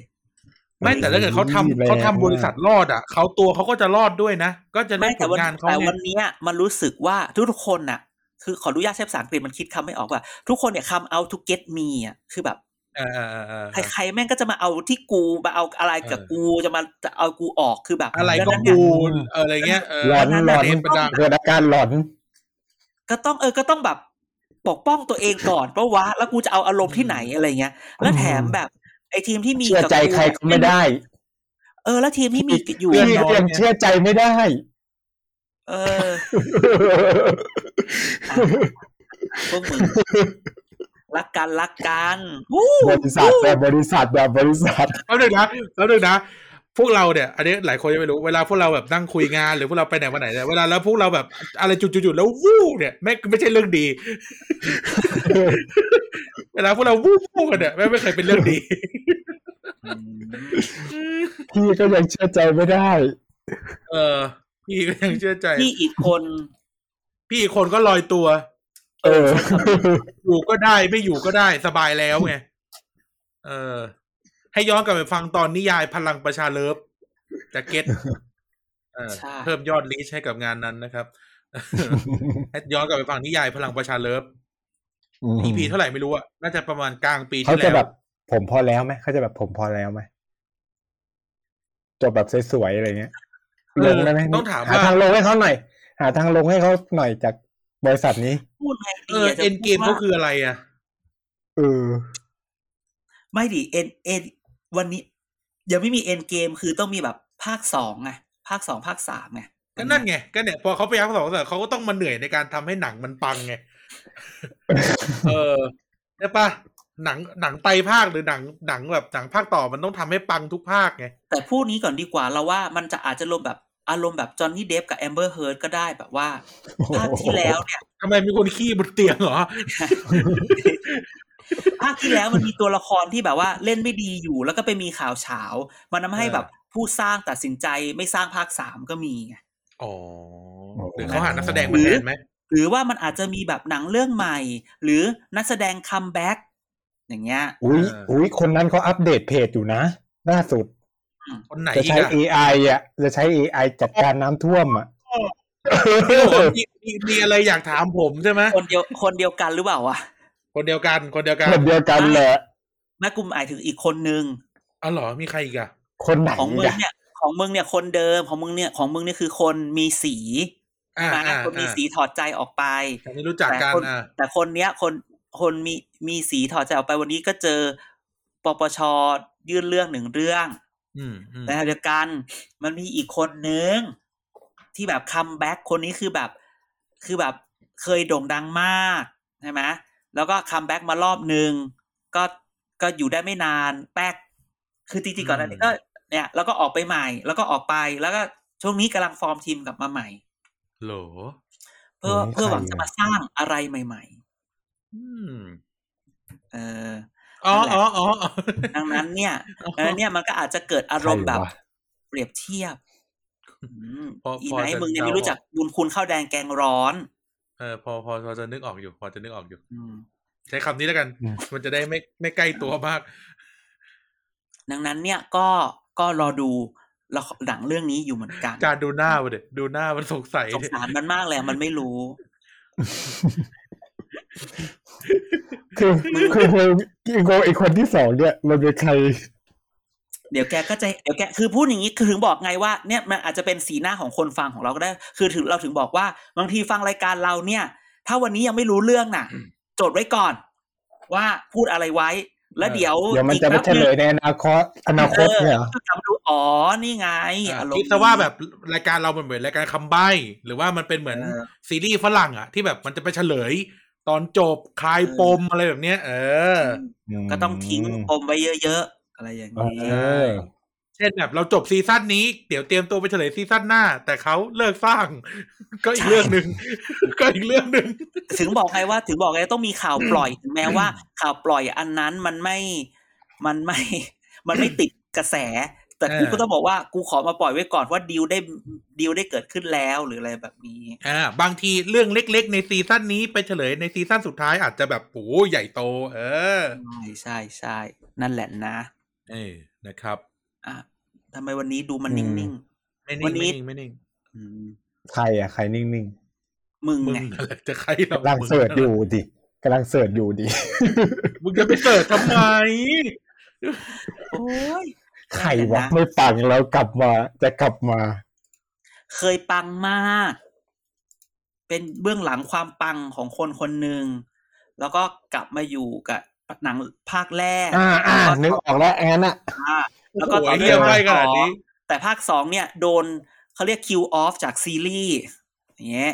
ไม่แต่ถ้าเกิดเขาทำแรงเขาทำบริษัทรอดอะเขาตัวเขาก็จะรอดด้วยนะ ก็จะได้ไม่ผแต่ลวันงานเขาแต่ไงวันเนี้ยมันรู้สึกว่าทุกๆคนน่ะ คือขออนุญาตใช้ภาษาอังกฤษมันคิดคำไม่ออกว่า ทุกคนเนี่ยคำ out to get me อะคือแบบ เออเออเออเออใครๆแม่งก็จะมาเอาที่กูมาเอาอะไรกับเออกูจะมาจะเอากูออกคือแบบอะไรดังก็นั้นเนี่ยกูเอออะไรเงี้ยเออหลอนหลอนเเป็นดังเกิดอาการหลอน ก็ต้องเออก็ต้องแบบปกป้องตัวเองก่อนเพราะว่าแล้วกูจะเอาอารมณ์ที่ไหนอะไรเงี้ย แล้วแถมแบบ ไอ้ทีมที่มีเชื่อใจบกูใครก็ไม่ได้ เออ แล้วทีมที่มีอยู่พี่ก็ยังเชื่อใจไม่ได้ เออพวกมึง รักกันรักกันวู้บริษัทแบบบริษัทแบบบริษัทแล้วหนึ่งนะแล้วหนึ่งนะพวกเราเนี่ยอันนี้หลายคนยังไม่รู้เวลาพวกเราแบบนั่งคุยงานหรือพวกเราไปไหนมาไหนเนี่ยเวลาแล้วพวกเราแบบอะไรจุดๆๆแล้ววู้เนี่ยไม่ไม่ใช่เรื่องดี เวลาพวกเราวู้วู้กันเนี่ยไม่ไม่เคยเป็นเรื่องดีอืมพี่ก็ยังเชื่อใจไม่ได้ เออ พี่ก็ยังเชื่อใจ พี่อีกคน พี่อีกคนก็ลอยตัว เออ อยู่ก็ได้ไม่อยู่ก็ได้สบายแล้วไงเออ ให้ย้อนกลับไปฟังตอนนิยายพลังประชา love จะ get เออใช่เพิ่มยอด reach ให้กับงานนั้นนะครับให้ย้อนกลับไปฟังนิยายพลังประชาเลิฟ EP เท่าไหร่ไม่รู้อะน่าจะประมาณกลางปีเขาที่จะแล้วแบบ ผมพอแล้วไหมเขาจะแบบผมพอแล้วไหมจบแบบสวยๆอะไรเงี้ยลงได้ไหมต้องถามหาว่าทางลงให้เขาหน่อย หาทางลงให้เขาหน่อยจาก บริษัทนี้พูดไงเอดีออะจะเอ็นเกมพูดก็ว่าคืออะไรอะเออไม่ดิเอ็นเอ็นวันนี้ยังไม่มีเอ็นเกมคือต้องมีแบบภาคสองไงภาคสองภาคสามไงก็นั่นไงก็เนี่ยพอเขาไปยักษ์สองเสร็จเขาก็ต้องมาเหนื่อยในการทำให้หนังมันปังไงเออใช่ปะหนังหนังไตรภาคหรือหนังหนังแบบหนังภาคต่อมันต้องทำให้ปังทุกภาคไงแต่พูดนี้ก่อนดีกว่าเราว่ามันจะอาจจะลมแบบ อารมณ์แบบจอห์นนี่เดปป์กับแอมเบอร์เฮิร์ดก็ได้แบบว่าภาคที่แล้วเนี่ยทำไมมีคนขี้บนเตียงเหรอภาคที่แล้วมันมีตัวละครที่แบบว่าเล่นไม่ดีอยู่แล้วก็ไปมีข่าวเฉามันทำให้เออแบบผู้สร้างตัดสินใจไม่สร้างภาคสามก็มีไงอ๋อหรือเขาหานักแสดงมาแทนไหมหรือว่ามันอาจจะมีแบบหนังเรื่องใหม่ หรือนักแสดง comeback อย่างเงี้ยอุ้ยอุ้ยคนนั้นเขา update page อยู่นะล่าสุด คนไหนจะอีกใช้อะ AI อะ จะใช้ AI จัดการน้ำท่วมอะพี่โอ๋มีมีมีอะไรอยากถามผมใช่ไหมคนเดียวคนเดียวกันหรือเปล่าวะคนเดียวกัน คนเดียวกันคนเดียวกันแหละแม่กูหมายถึงอีกคนนึงอ๋อเหรอมีใครอีกอะคนไหนของมึงอะเนี่ย ของมึงเนี่ยคนเดิมของมึงเนี่ยของมึงเนี่ยคือคนมีสีอ่านะอ่าคนมีอ่าสีถอดใจออกไปอันนี้รู้จักกันแต่คนอ่าแต่คนเนี้ย คนคนมีมีสีถอดใจออกไปวันนี้ก็เจอปปชยื่นเรื่องหนึ่งเรื่องอืมอืม แต่เดียวกันมันมีอีกคนนึง ที่แบบ comeback คนนี้คือแบบ คือแบบเคยโด่งดังมากใช่ไหมแล้วก็ comeback มารอบหนึ่งก็ก็อยู่ได้ไม่นานแป๊กคือจริงๆก่อนหน้านี้ก็เนี่ยแล้วก็ออกไปใหม่ แล้วก็ออกไปแล้วก็ช่วงนี้กำลังฟอร์มทีมกลับมาใหม่โหลเพื่อเพื่อหวังจะมาสร้างอะไรใหม่อืมๆเออ อ๋ออ๋ออ๋ออ๋อดังนั้นเนี่ยดังนั้นเนี่ยมันก็อาจจะเกิดอารมณ์แบบใครวะเปรียบเทียบอืมพออีพอไนท์จะมึงเนี่ยเดาไม่รู้จักบุญคุณข้าวแดงแกงร้อน เออพอพอพอจะนึกออกอยู่ พอจะนึกออกอยู่อืมใช้คำนี้แล้วกันอืมมันจะได้ไม่ไม่ใกล้ตัวมาก ดังนั้นเนี่ยก็ก็รอดูละครหนังเรื่องนี้อยู่เหมือนกัน การดูหน้ามันเด็ดูหน้ามันสงสัยสงสารมันมากเลยอะมันไม่รู้ คือคือคือโงอีกคนที่สองเนี่ยมันเป็นใคร เดี๋ยวแกก็จะเดี๋ยวแกคือพูดอย่างนี้คือถึงบอกไงว่าเนี่ยมันอาจจะเป็นสีหน้าของคนฟังของเราก็ได้ คือถึงเราถึงบอกว่าบางทีฟังรายการเราเนี่ย ถ้าวันนี้ยังไม่รู้เรื่องน่ะ จดไว้ก่อน ว่าพูดอะไรไว้ แล้วเดี๋ยวเดี๋ยวมันจะไปอีกเฉแป๊บลนึยงในอนาคตอนาคตเนี่ยเหรอก็กลับมาดูอ๋อนี่ไงอะอารมณ์คิดซะว่าแบบรายการเรามันเหมือนรายการคำใบ้หรือว่ามันเป็นเหมือนเออซีรีส์ฝรั่งอะที่แบบมันจะไปเฉลย ตอนจบคลายปมอะไรแบบเนี้ย เออ ก็ต้องทิ้งปมไว้เยอะๆ อะไรอย่างเอนี้อเช่นแบบเราจบซีซั่นนี้ เดี๋ยวเตรียมตัวไปเฉลยซีซั่นหน้า แต่เขาเลิกสร้าง ก็อีกเรื่องหนึ่งก็อีกเรื่องหนึ่งถึงบอกไงว่าถึงบอกไงต้องมีข่าวปล่อยถึงแม้ว่า ข่าวปล่อยอันนั้นมันไม่มันไม่ มันไม่ติดกระแส แต่กูก็ต้องบอกว่ากูขอมาปล่อยไว้ก่อนว่าดีลได้ดีลได้เกิดขึ้นแล้วหรืออะไรแบบนี้อ่าบางทีเรื่องเล็กๆ ในซีซั่นนี้ไปเฉลยในซีซั่นสุดท้ายอาจจะแบบโอ้ใหญ่โต เออใช่ใช่ใช่นั่นแหละนะเออนะครับ อะทำไมวันนี้ดูมันอืนิ่มงไม่วันิ่งนนี้ไม่นิ่งไม่นิ่งๆอืมใครอะใครนิ่งมึงมึงไงอะไรจะใครเราๆร่าง search อยู่ดิกำลัง search อยู่ดีมึงจะไป search ทำไมโอ้ย ใครวะไม่ปังแล้วกลับมาจะกลับมา เคยปังมาก เป็นเบื้องหลังความปังของคนคนหนึ่งแล้วก็กลับมาอยู่กับหนังภาคแรกอ่าอ่านึกออกแล้วงั้นอะอ่าแล้วก็โอ้โหต่อเรีด้วยยกภาไปคขสนาดองนี้แต่ภาคสองเนี่ย โดนเขาเรียกคิวออฟจากซีรีส์อย่างเงี้ย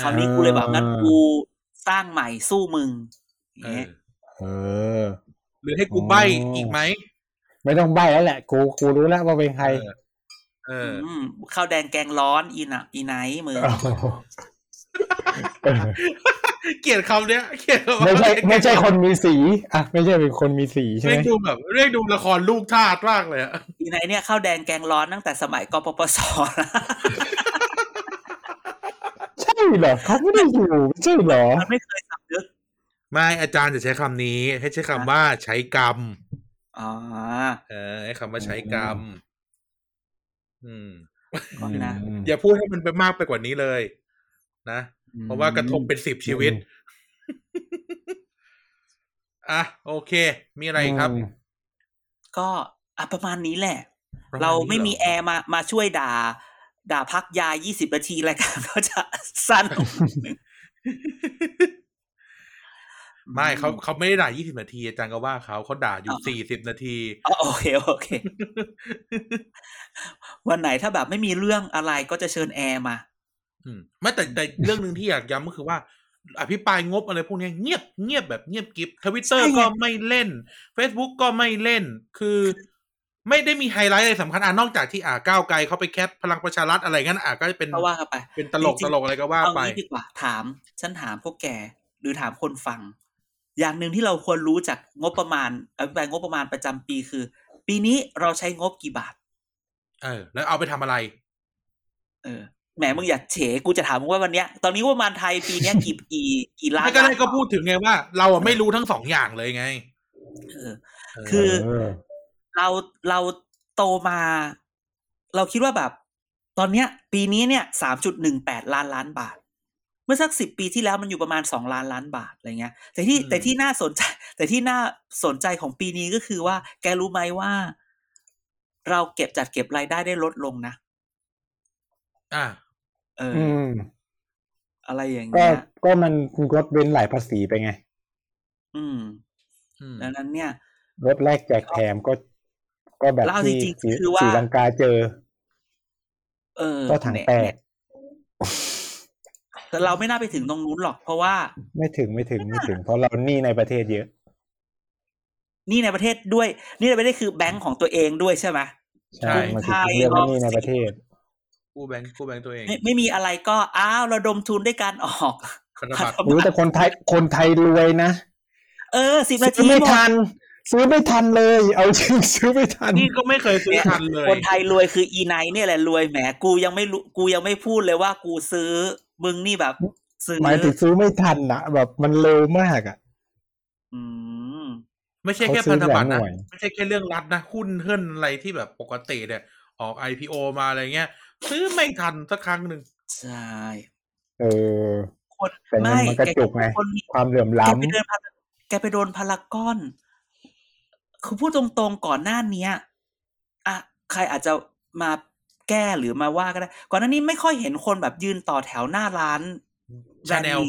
คราวนี้กูเลยบอกงั้นกูสร้างใหม่สู้มึงอย่างเอเงี้อยเออ หรือให้กูใบอีกไหม ไม่ต้องใบแล้วแหละ กูกูรู้แล้วว่าเป็นใคร เออเอออืมข้าวแดงแกงร้อนอีน่ะอีไนท์มึงโอ้โหเออเกลียดคำเนี้ยเกลียดคำว่าไม่ใช่ไม่ใช่คนมีสี อะ ไม่ใช่เป็นคนมีสีใช่ไหเรีมยกดูแบบเรียกดูละครลูกทาสมากเลยอะอีไนท์เนี่ยข้าวแดงแกงร้อนตั้งแต่สมัยกปปสนะใช่เหรอเขาไม่ได้อยู่ไม่ใช่เหรอมันไม่เคยสำนึกไม่อาจารย์จะใช้คำนี้ ให้ใช้คำว่าใช้กรรม อ๋อเออให้คำว่าใช้กรรม อืมก็นะอย่าพูดให้มันไปมากไปกว่านี้เลย นะเพราะว่ากระทบเป็นสิบชีวิต อะโอเค มีอะไรอีกครับอืมก็อะประมาณนี้แหละประณเรานี้ไม่มีหแอร์มามาช่วยด่า ด่าพักยา20นาทีรายการก็จะสั้นลงหนึ่ง ไม่เขาเขาไม่ได้ด่ายี่สิบนาทีอาจารย์ก็ว่าเขาเขาด่าอยู่สี่สิบนาทีอ๋อโอเคโอเค วันไหนถ้าแบบไม่มีเรื่องอะไรก็จะเชิญแอร์มา อืมไม่แต่แต่เรื่องหนึ่งที่อยากย้ำก็คือว่า อภิปรายงบอะไรพวกเนี้ยเงียบเงียบแบบเงียบกริฟทวิตเตอร์ใช่ไงก็ไม่เล่น Facebook ก็ไม่เล่น คือไม่ได้มีไฮไลท์อะไรสำคัญอะนอกจากที่อ่าก้าวไกลเขาไป cap พลังประชารัฐอะไรงั้นอะก็เป็นก็ว่ากันไป เป็นตลกจริงๆตลกอะไรก็ว่าเอาไปงี้ดีกว่าถาม ฉันถามพวกแกหรือถามคนฟัง อย่างหนึ่งที่เราควรรู้จากงบประมาณอภิปรายงบประมาณประจำปีคือ ปีนี้เราใช้งบกี่บาท เออ แล้วเอาไปทำอะไร เออแหมมึงอย่าเฉกูจะถามมึงว่าวันเนี้ย ตอนนี้งบประมาณไทยปีเนี้ยกี่กี่กี่ล้านไม่ก็ได้ล้านก็พูดถึงไงว่า เราอะไม่รู้ทั้งสองอย่างเลยไงเออเออคือเออเราเราโตมา เราคิดว่าแบบ ตอนเนี้ย ปีนี้เนี่ยสามจุดหนึ่งแปดล้านล้านบาท เมื่อสักสิบปีที่แล้วมันอยู่ประมาณสองล้านล้านบาทอะไรเงี้ย แต่ที่แต่ที่น่าสนใจ แต่ที่น่าสนใจของปีนี้ก็คือว่า แกรู้ไหมว่า เราเก็บจัดเก็บรายได้ได้ลดลงนะอะเอออืมอะไรอย่างก็เงี้ยก็มันลดเว้นหลายภาษีไปไงอืมอืมดังนั้นเนี่ยลดแรกแจกแถมก็ ก็แบบแล้วเอาที่จริงๆสีคือว่าสีลังกาเจอ เออก็ถังแตก แต่เราไม่น่าไปถึงตรงนู้นหรอก เพราะว่า ไม่ถึงไม่ถึงไม่ถึง เพราะเราหนี้ในประเทศเยอะนี่ในประเทศด้วย นี่ในประเทศคือแบงก์ของตัวเองด้วยใช่ไหมใช่มันคือเรื่องหนี้ในประเทศกู้แบงค์กู้แบงค์ตัวเอง ไม่ไม่มีอะไรก็อ้าวระดมทุนด้วยการออกพันธบัตรรู้แต่คนไทยคนไทยรวยนะ เออสิบนาซื้ทีอไม่หมดทัน ซื้อไม่ทันเลย เอาจริงซื้อไม่ทันนี่ก็ไม่เคยซื้อทันเลย คนไทยรวยคืออีไนเนี่ยแหละรวยแหมกูยังไม่รู้กูยังไม่พูดเลยว่ากูซื้อ มึงนี่แบบซื้อหมายถึงซื้อไม่ทันนะแบบมันเร็วมากอะ อืม ไม่ใช่แค่เขาซื้พัอนธบัตรหลายนะหน่วยไม่ใช่แค่เรื่องรัฐนะหุ้นเฮิรนอะไรที่แบบปกติเนี่ย ออก IPO มาอะไรเงี้ย ซื้อไม่ทันสักครั้งหนึ่งใช่เออคนแต่เงินมันกระจุกไงคนมีความเหลื่อมแกล้ำไปเดินพารากแกไปโดนพารากอน คือพูดตรงๆก่อนหน้าเนี้ยอะใครอาจจะมา แก้หรือมาว่าก็ได้ ก่อนหน้านี้ไม่ค่อยเห็นคนแบบยืนต่อแถวหน้าร้านชาแนล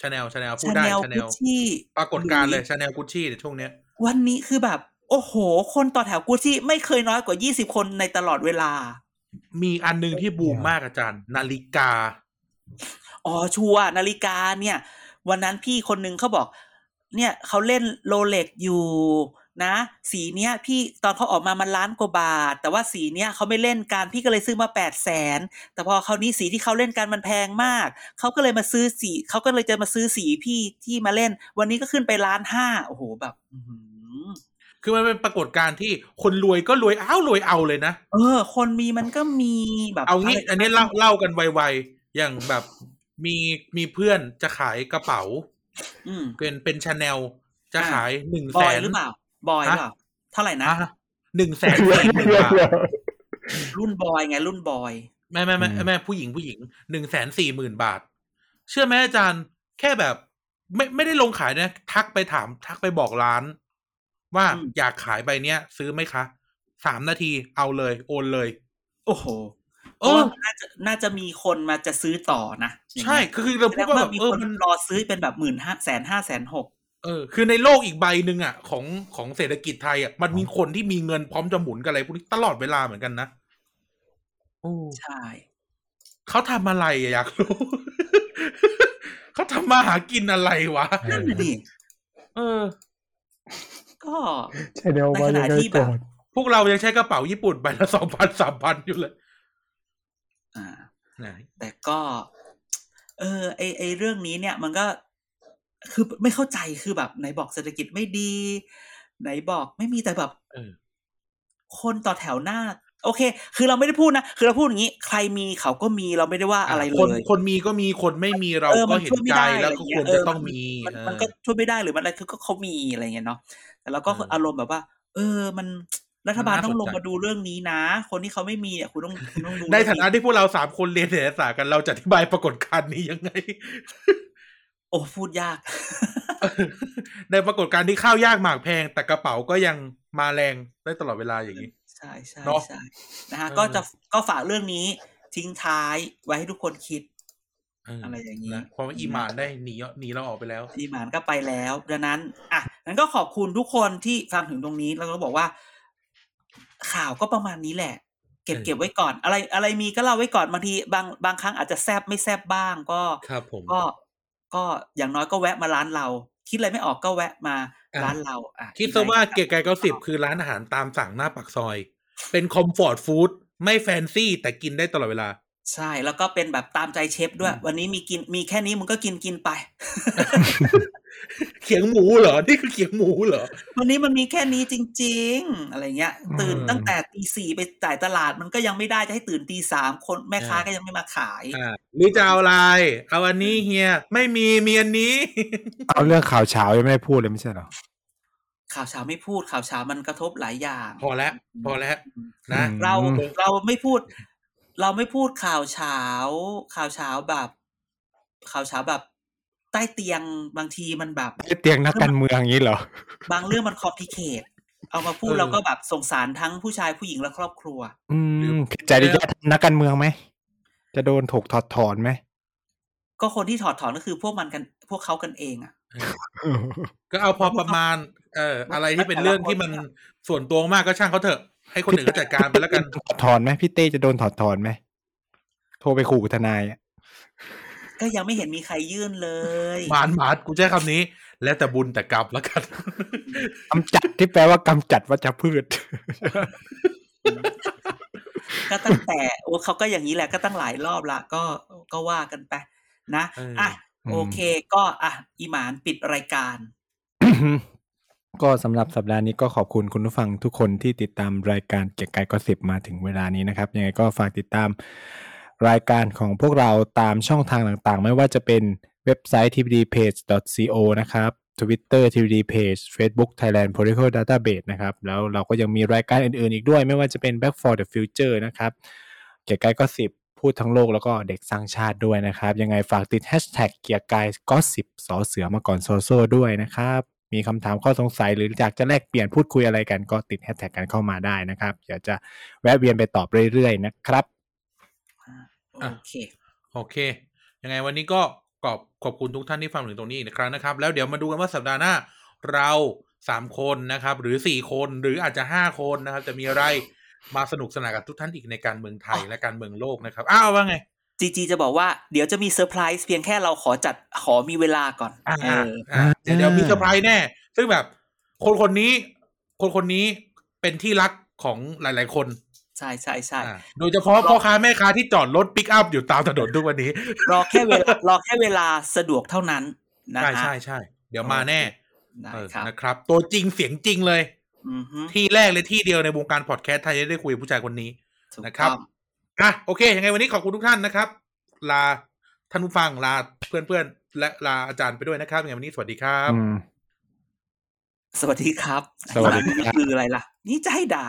ชาแนลชาแนลพูดชาได้แนลชาแนกุลชชี่ปรากฏการณ์เลยชาแนลกุชชี่ในช่วงเนี้ย วันนี้คือแบบ โอ้โห คนต่อแถวกุชชี่ไม่เคยน้อยกว่ายี่สิบคนในตลอดเวลา มีอันหนึงที่บูมมากอาจารย์ นาฬิกา อ๋อชัวร์นาฬิกาเนี่ย วันนั้นพี่คนนึงเขาบอก เนี่ยเขาเล่น Rolex อยู่ นะ สีเนี้ยพี่ตอนเขาออกมามันล้านกว่าบาท แต่ว่าสีเนี้ยเขาไม่เล่นกันพี่ก็เลยซื้อมาแปดแสนแต่พอคราวนี้สีที่เขาเล่นกันมันแพงมากเขาก็เลยมาซื้อสีเขาก็เลยจะมาซื้อสีพี่ที่มาเล่น วันนี้ก็ขึ้นไปล้านห้าโอ้โหแบบอื้อหือคือมันเป็นปรากฏการณ์ที่คนรวยก็รวยอ้าวรวยเอาเลยนะเออ คนมีมันก็มีแบบเอางี้ะไรอันนี้เล่าเล่ากันไวๆอย่างแบบมีมีเพื่อนจะขายกระเป๋าอืมเป็นเป็นชาแนลจะอ่าขายหนึ่งบแสอยนหรือเปล่า บอยหรือเปล่าเท่าไหร่นะหนึ่งแสนเดี๋ยวสี่หมื่นเดี๋ยวบาทเดี๋ยวรุ่นบอยไง รุ่นบอยแม่แม่แม่อืมแม่ผู้หญิงผู้หญิงหนึ่งแสนสี่หมื่นบาท เชื่อไหมอาจารย์แค่แบบ ไม่ไม่ได้ลงขายนะ ทักไปถาม ทักไปบอกร้าน ว่าอืมอยากขายใบเนี้ย ซื้อไหมคะสามนาทีเอาเลย โอนเลย โอ้โหเพเอราะอว่ามันน่าจะน่าจะมีคนมาจะซื้อต่อนะอย่างใช่เงี้ยคือคือเราแสพูดดงว่าว่าแบบมีเออคนมันรอซื้อเป็นแบบหมื่นห้าแสนห้าแสนหก เออคือในโลกอีกใบหนึ่งอะของของเศรษฐกิจไทยอะมันมีคนที่มีเงินพร้อมจะหมุนกับอะไรพวกนี้ตลอดเวลาเหมือนกันนะโอ้ใช่เขาทำอะไรอะอยากรู้ เขาทำมาหากินอะไรวะนั่นน่ะดิเออ ก็ใช่เดียวว่ายังไงในขณะที่แบก่บอนพวกเรายังใช้กระเป๋าญี่ปุ่นใบละสองพันสามพันอยู่เลย อ่าไหนแต่ก็ เออ ไอไอเรื่องนี้เนี่ย มันก็ คือไม่เข้าใจคือแบบไหนบอกเศรษฐกิจไม่ดี ไหนบอกไม่มีแต่แบบเออคนต่อแถวหน้า โอเค คือเราไม่ได้พูดนะ คือเราพูดอย่างนี้ ใครมีเขาก็มีเราไม่ได้ว่าอะไรเลคนยคนมีก็มีคนไม่มีเราออก็มันเห็นช่วยไม่ใจได้แล้วอะไรก็เงี้ควยรเอจะอต้องมีมันเออมันก็ช่วยไม่ได้หรือมันอะไรคือก็เขามีอะไรเงี้ยเนาะแต่เราก็เอออารมณ์แบบว่า เออมันรัฐบาลมันน่าต้องลงสนใจมาดูเรื่องนี้นะ คนที่เขาไม่มีเนี่ยคุณต้องคุณต้องดูในฐานะเรื่องที่พวกเราสามคนเรียนเศรษฐศาสตร์กันเราจะอธิบายปรากฏการณ์นี้ยังไง โอ้พูดยาก ในปรากฏการณ์ที่ข้าวยากหมากแพง แต่กระเป๋าก็ยังมาแรงได้ตลอดเวลาอย่างนี้ ใช่ใช่เนอะใช่นะฮะเออก็จะก็ฝากเรื่องนี้ทิ้งท้ายไว้ให้ทุกคนคิดเอออะไรอย่างนี้นะเพราะว่าอีหมานได้หนีหนีเราออกไปแล้วทีหมานก็ไปแล้วดังนั้น อะนั้นก็ขอบคุณทุกคนที่ฟังถึงตรงนี้แล้วก็บอกว่า ข่าวก็ประมาณนี้แหละ เก็บเออเก็บไว้ก่อน อะไรอะไรมีก็เล่าไว้ก่อนบางทีบางบางครั้งอาจจะแซบไม่แซบบ้างก็ครับผมก็ ก็อย่างน้อยก็แวะมาร้านเรา คิดอะไรไม่ออกก็แวะมาอะร้านเราอะคิดซะว่าเกียร์กายเก้าสิบคือร้านอาหารตามสั่งหน้าปากซอย เป็นคอมฟอร์ตฟู้ดไม่แฟนซี่แต่กินได้ตลอดเวลา ใช่แล้วก็เป็นแบบตามใจเชฟด้วย วันนี้มีกินมีแค่นี้มึงก็กินกินไป เขียงหมูเหรอ นี่คือเขียงหมูเหรอ วันนี้มันมีแค่นี้จริง ๆ อะไรเงี้ย ตื่นอืมตั้งแต่ตีสี่ไปจ่ายตลาดมันก็ยังไม่ได้จะให้ตื่นตีสามคนแม่ค้าอ่าก็ยังไม่มาขายอ่าหรือจะเอาอะไร เอาอันนี้เฮียไม่มีมีอันนี้ เอาเรื่องข่าวเช้ายังไม่ได้พูดเลยไม่ใช่เหรอข่าวเช้าไม่พูดข่าวเช้ามันกระทบหลายอย่าง พอแล้วพอแล้วนะอืมเราเราไม่พูด เราไม่พูดข่าวเช้า ข่าวเช้าแบบ ข่าวเช้าแบบ ใต้เตียงบางทีมันแบบไอ้เตียงนักการเมืองอย่างนี้เหรอ บางเรื่องมันคอมพลิเคทเอามาพูดเออเราก็แบบสงสารทั้งผู้ชายผู้หญิงและครอบครัว อืมใจดีจะนักการเมืองไหมจะโดนถกถอดถอนไหมก็คนที่ถอดถอนก็คือพวกมันกัน พวกเขากันเองอะก็เอาพอประมาณ เอออะไรที่เป็นเรื่องที่มันส่วนตัวมากก็ช่างเขาเถอะ ให้คนอื่นเขาจัดการไปแล้วกันถอดถอนไหมพี่เต้จะโดนถอดถอนไหมโทรไปขู่ทนายอะก็ยังไม่เห็นมีใครยื่นเลยหมานหมานกูใช้คำนี้ แล้วแต่บุญแต่กรรมแล้วกันกำจัดที่แปลว่ากำจัดวัชพืช ก็ตั้งแต่โอ้เขาก็อย่างนี้แหละก็ตั้งหลายรอบละก็ก็ว่ากันไป นะเอออ่อะอืมโอเค ก็อะอีหมานปิดรายการ ก็สำหรับสัปดาห์นี้ก็ขอบคุณคุณผู้ฟังทุกคนที่ติดตามรายการเกียร์กายก็สิบมาถึงเวลานี้นะครับ ยังไงก็ฝากติดตามรายการของพวกเราตามช่องทางต่างๆ ไม่ว่าจะเป็นเว็บไซต์ tpdpage.co นะครับ Twitter tpd page Facebook Thailand Political Database นะครับ แล้วเราก็ยังมีรายการอื่นๆ อีกด้วย ไม่ว่าจะเป็น Back for the Future นะครับ เกียร์กายก็สิบพูดทั้งโลกแล้วก็เด็กสร้างชาติด้วยนะครับ ยังไงฝากติด Hashtag เกียร์กายก็สิบสอเสือมาก่อนโซโซด้วยนะครับ มีคำถามข้อสงสัย หรืออยากจะแลกเปลี่ยนพูดคุยอะไรกันก็ติดแฮชแท็กกันเข้ามาได้นะครับเดี๋ยวจะแวะเวียนไปตอบเรื่อยๆนะครับโอเคโอเค ยังไงวันนี้ก็ขอบขอบคุณทุกท่านที่ฟังถึงตรงนี้อีกครั้งนะครับ แล้วเดี๋ยวมาดูกันว่าสัปดาห์หน้าเราสามคนนะครับ หรือสี่คนหรืออาจจะห้าคนนะครับ จะมีอะไรมาสนุกสนานกับทุกท่านอีกในการเมืองไทยอ๋อและการเมืองโลกนะครับ อ้าวว่าไง จีจีจะบอกว่าเดี๋ยวจะมีเซอร์ไพรส์เพียงแค่เราขอจัดขอมีเวลาก่อนอ่าเอออ่าเดี๋ยวเดี๋ยวมีเซอร์ไพรส์แน่ ซึ่งแบบ คนคนนี้ คนคนนี้เป็นที่รักของหลาย ๆ คนใช่ใช่ใช่อ่าโดยเฉพาะพ่อค้าแม่ค้าที่จอดรถปิกอัพอยู่ตามถนนทุกวันนี้ รอแค่เวลารอแค่เวลาสะดวกเท่านั้นนะใช่ฮะใช่ใช่เดี๋ยวมาแน่ได้เออครับนะครับ ตัวจริงเสียงจริงเลยอือฮึที่แรกเลยที่เดียวในวงการพอดแคสต์ไทยที่ได้คุยกับผู้ชายคนนี้ถูกนะครับต้ องอะโอเค ยังไงวันนี้ขอบคุณทุกท่านนะครับ ลาท่านผู้ฟังลาเพื่อนๆ และลาอาจารย์ไปด้วยนะครับยังไงวันนี้สวัสดีครับอืมสวัสดีครับ สวัสดีครับนี่คืออะไรล่ะ นี่จะให้ด่า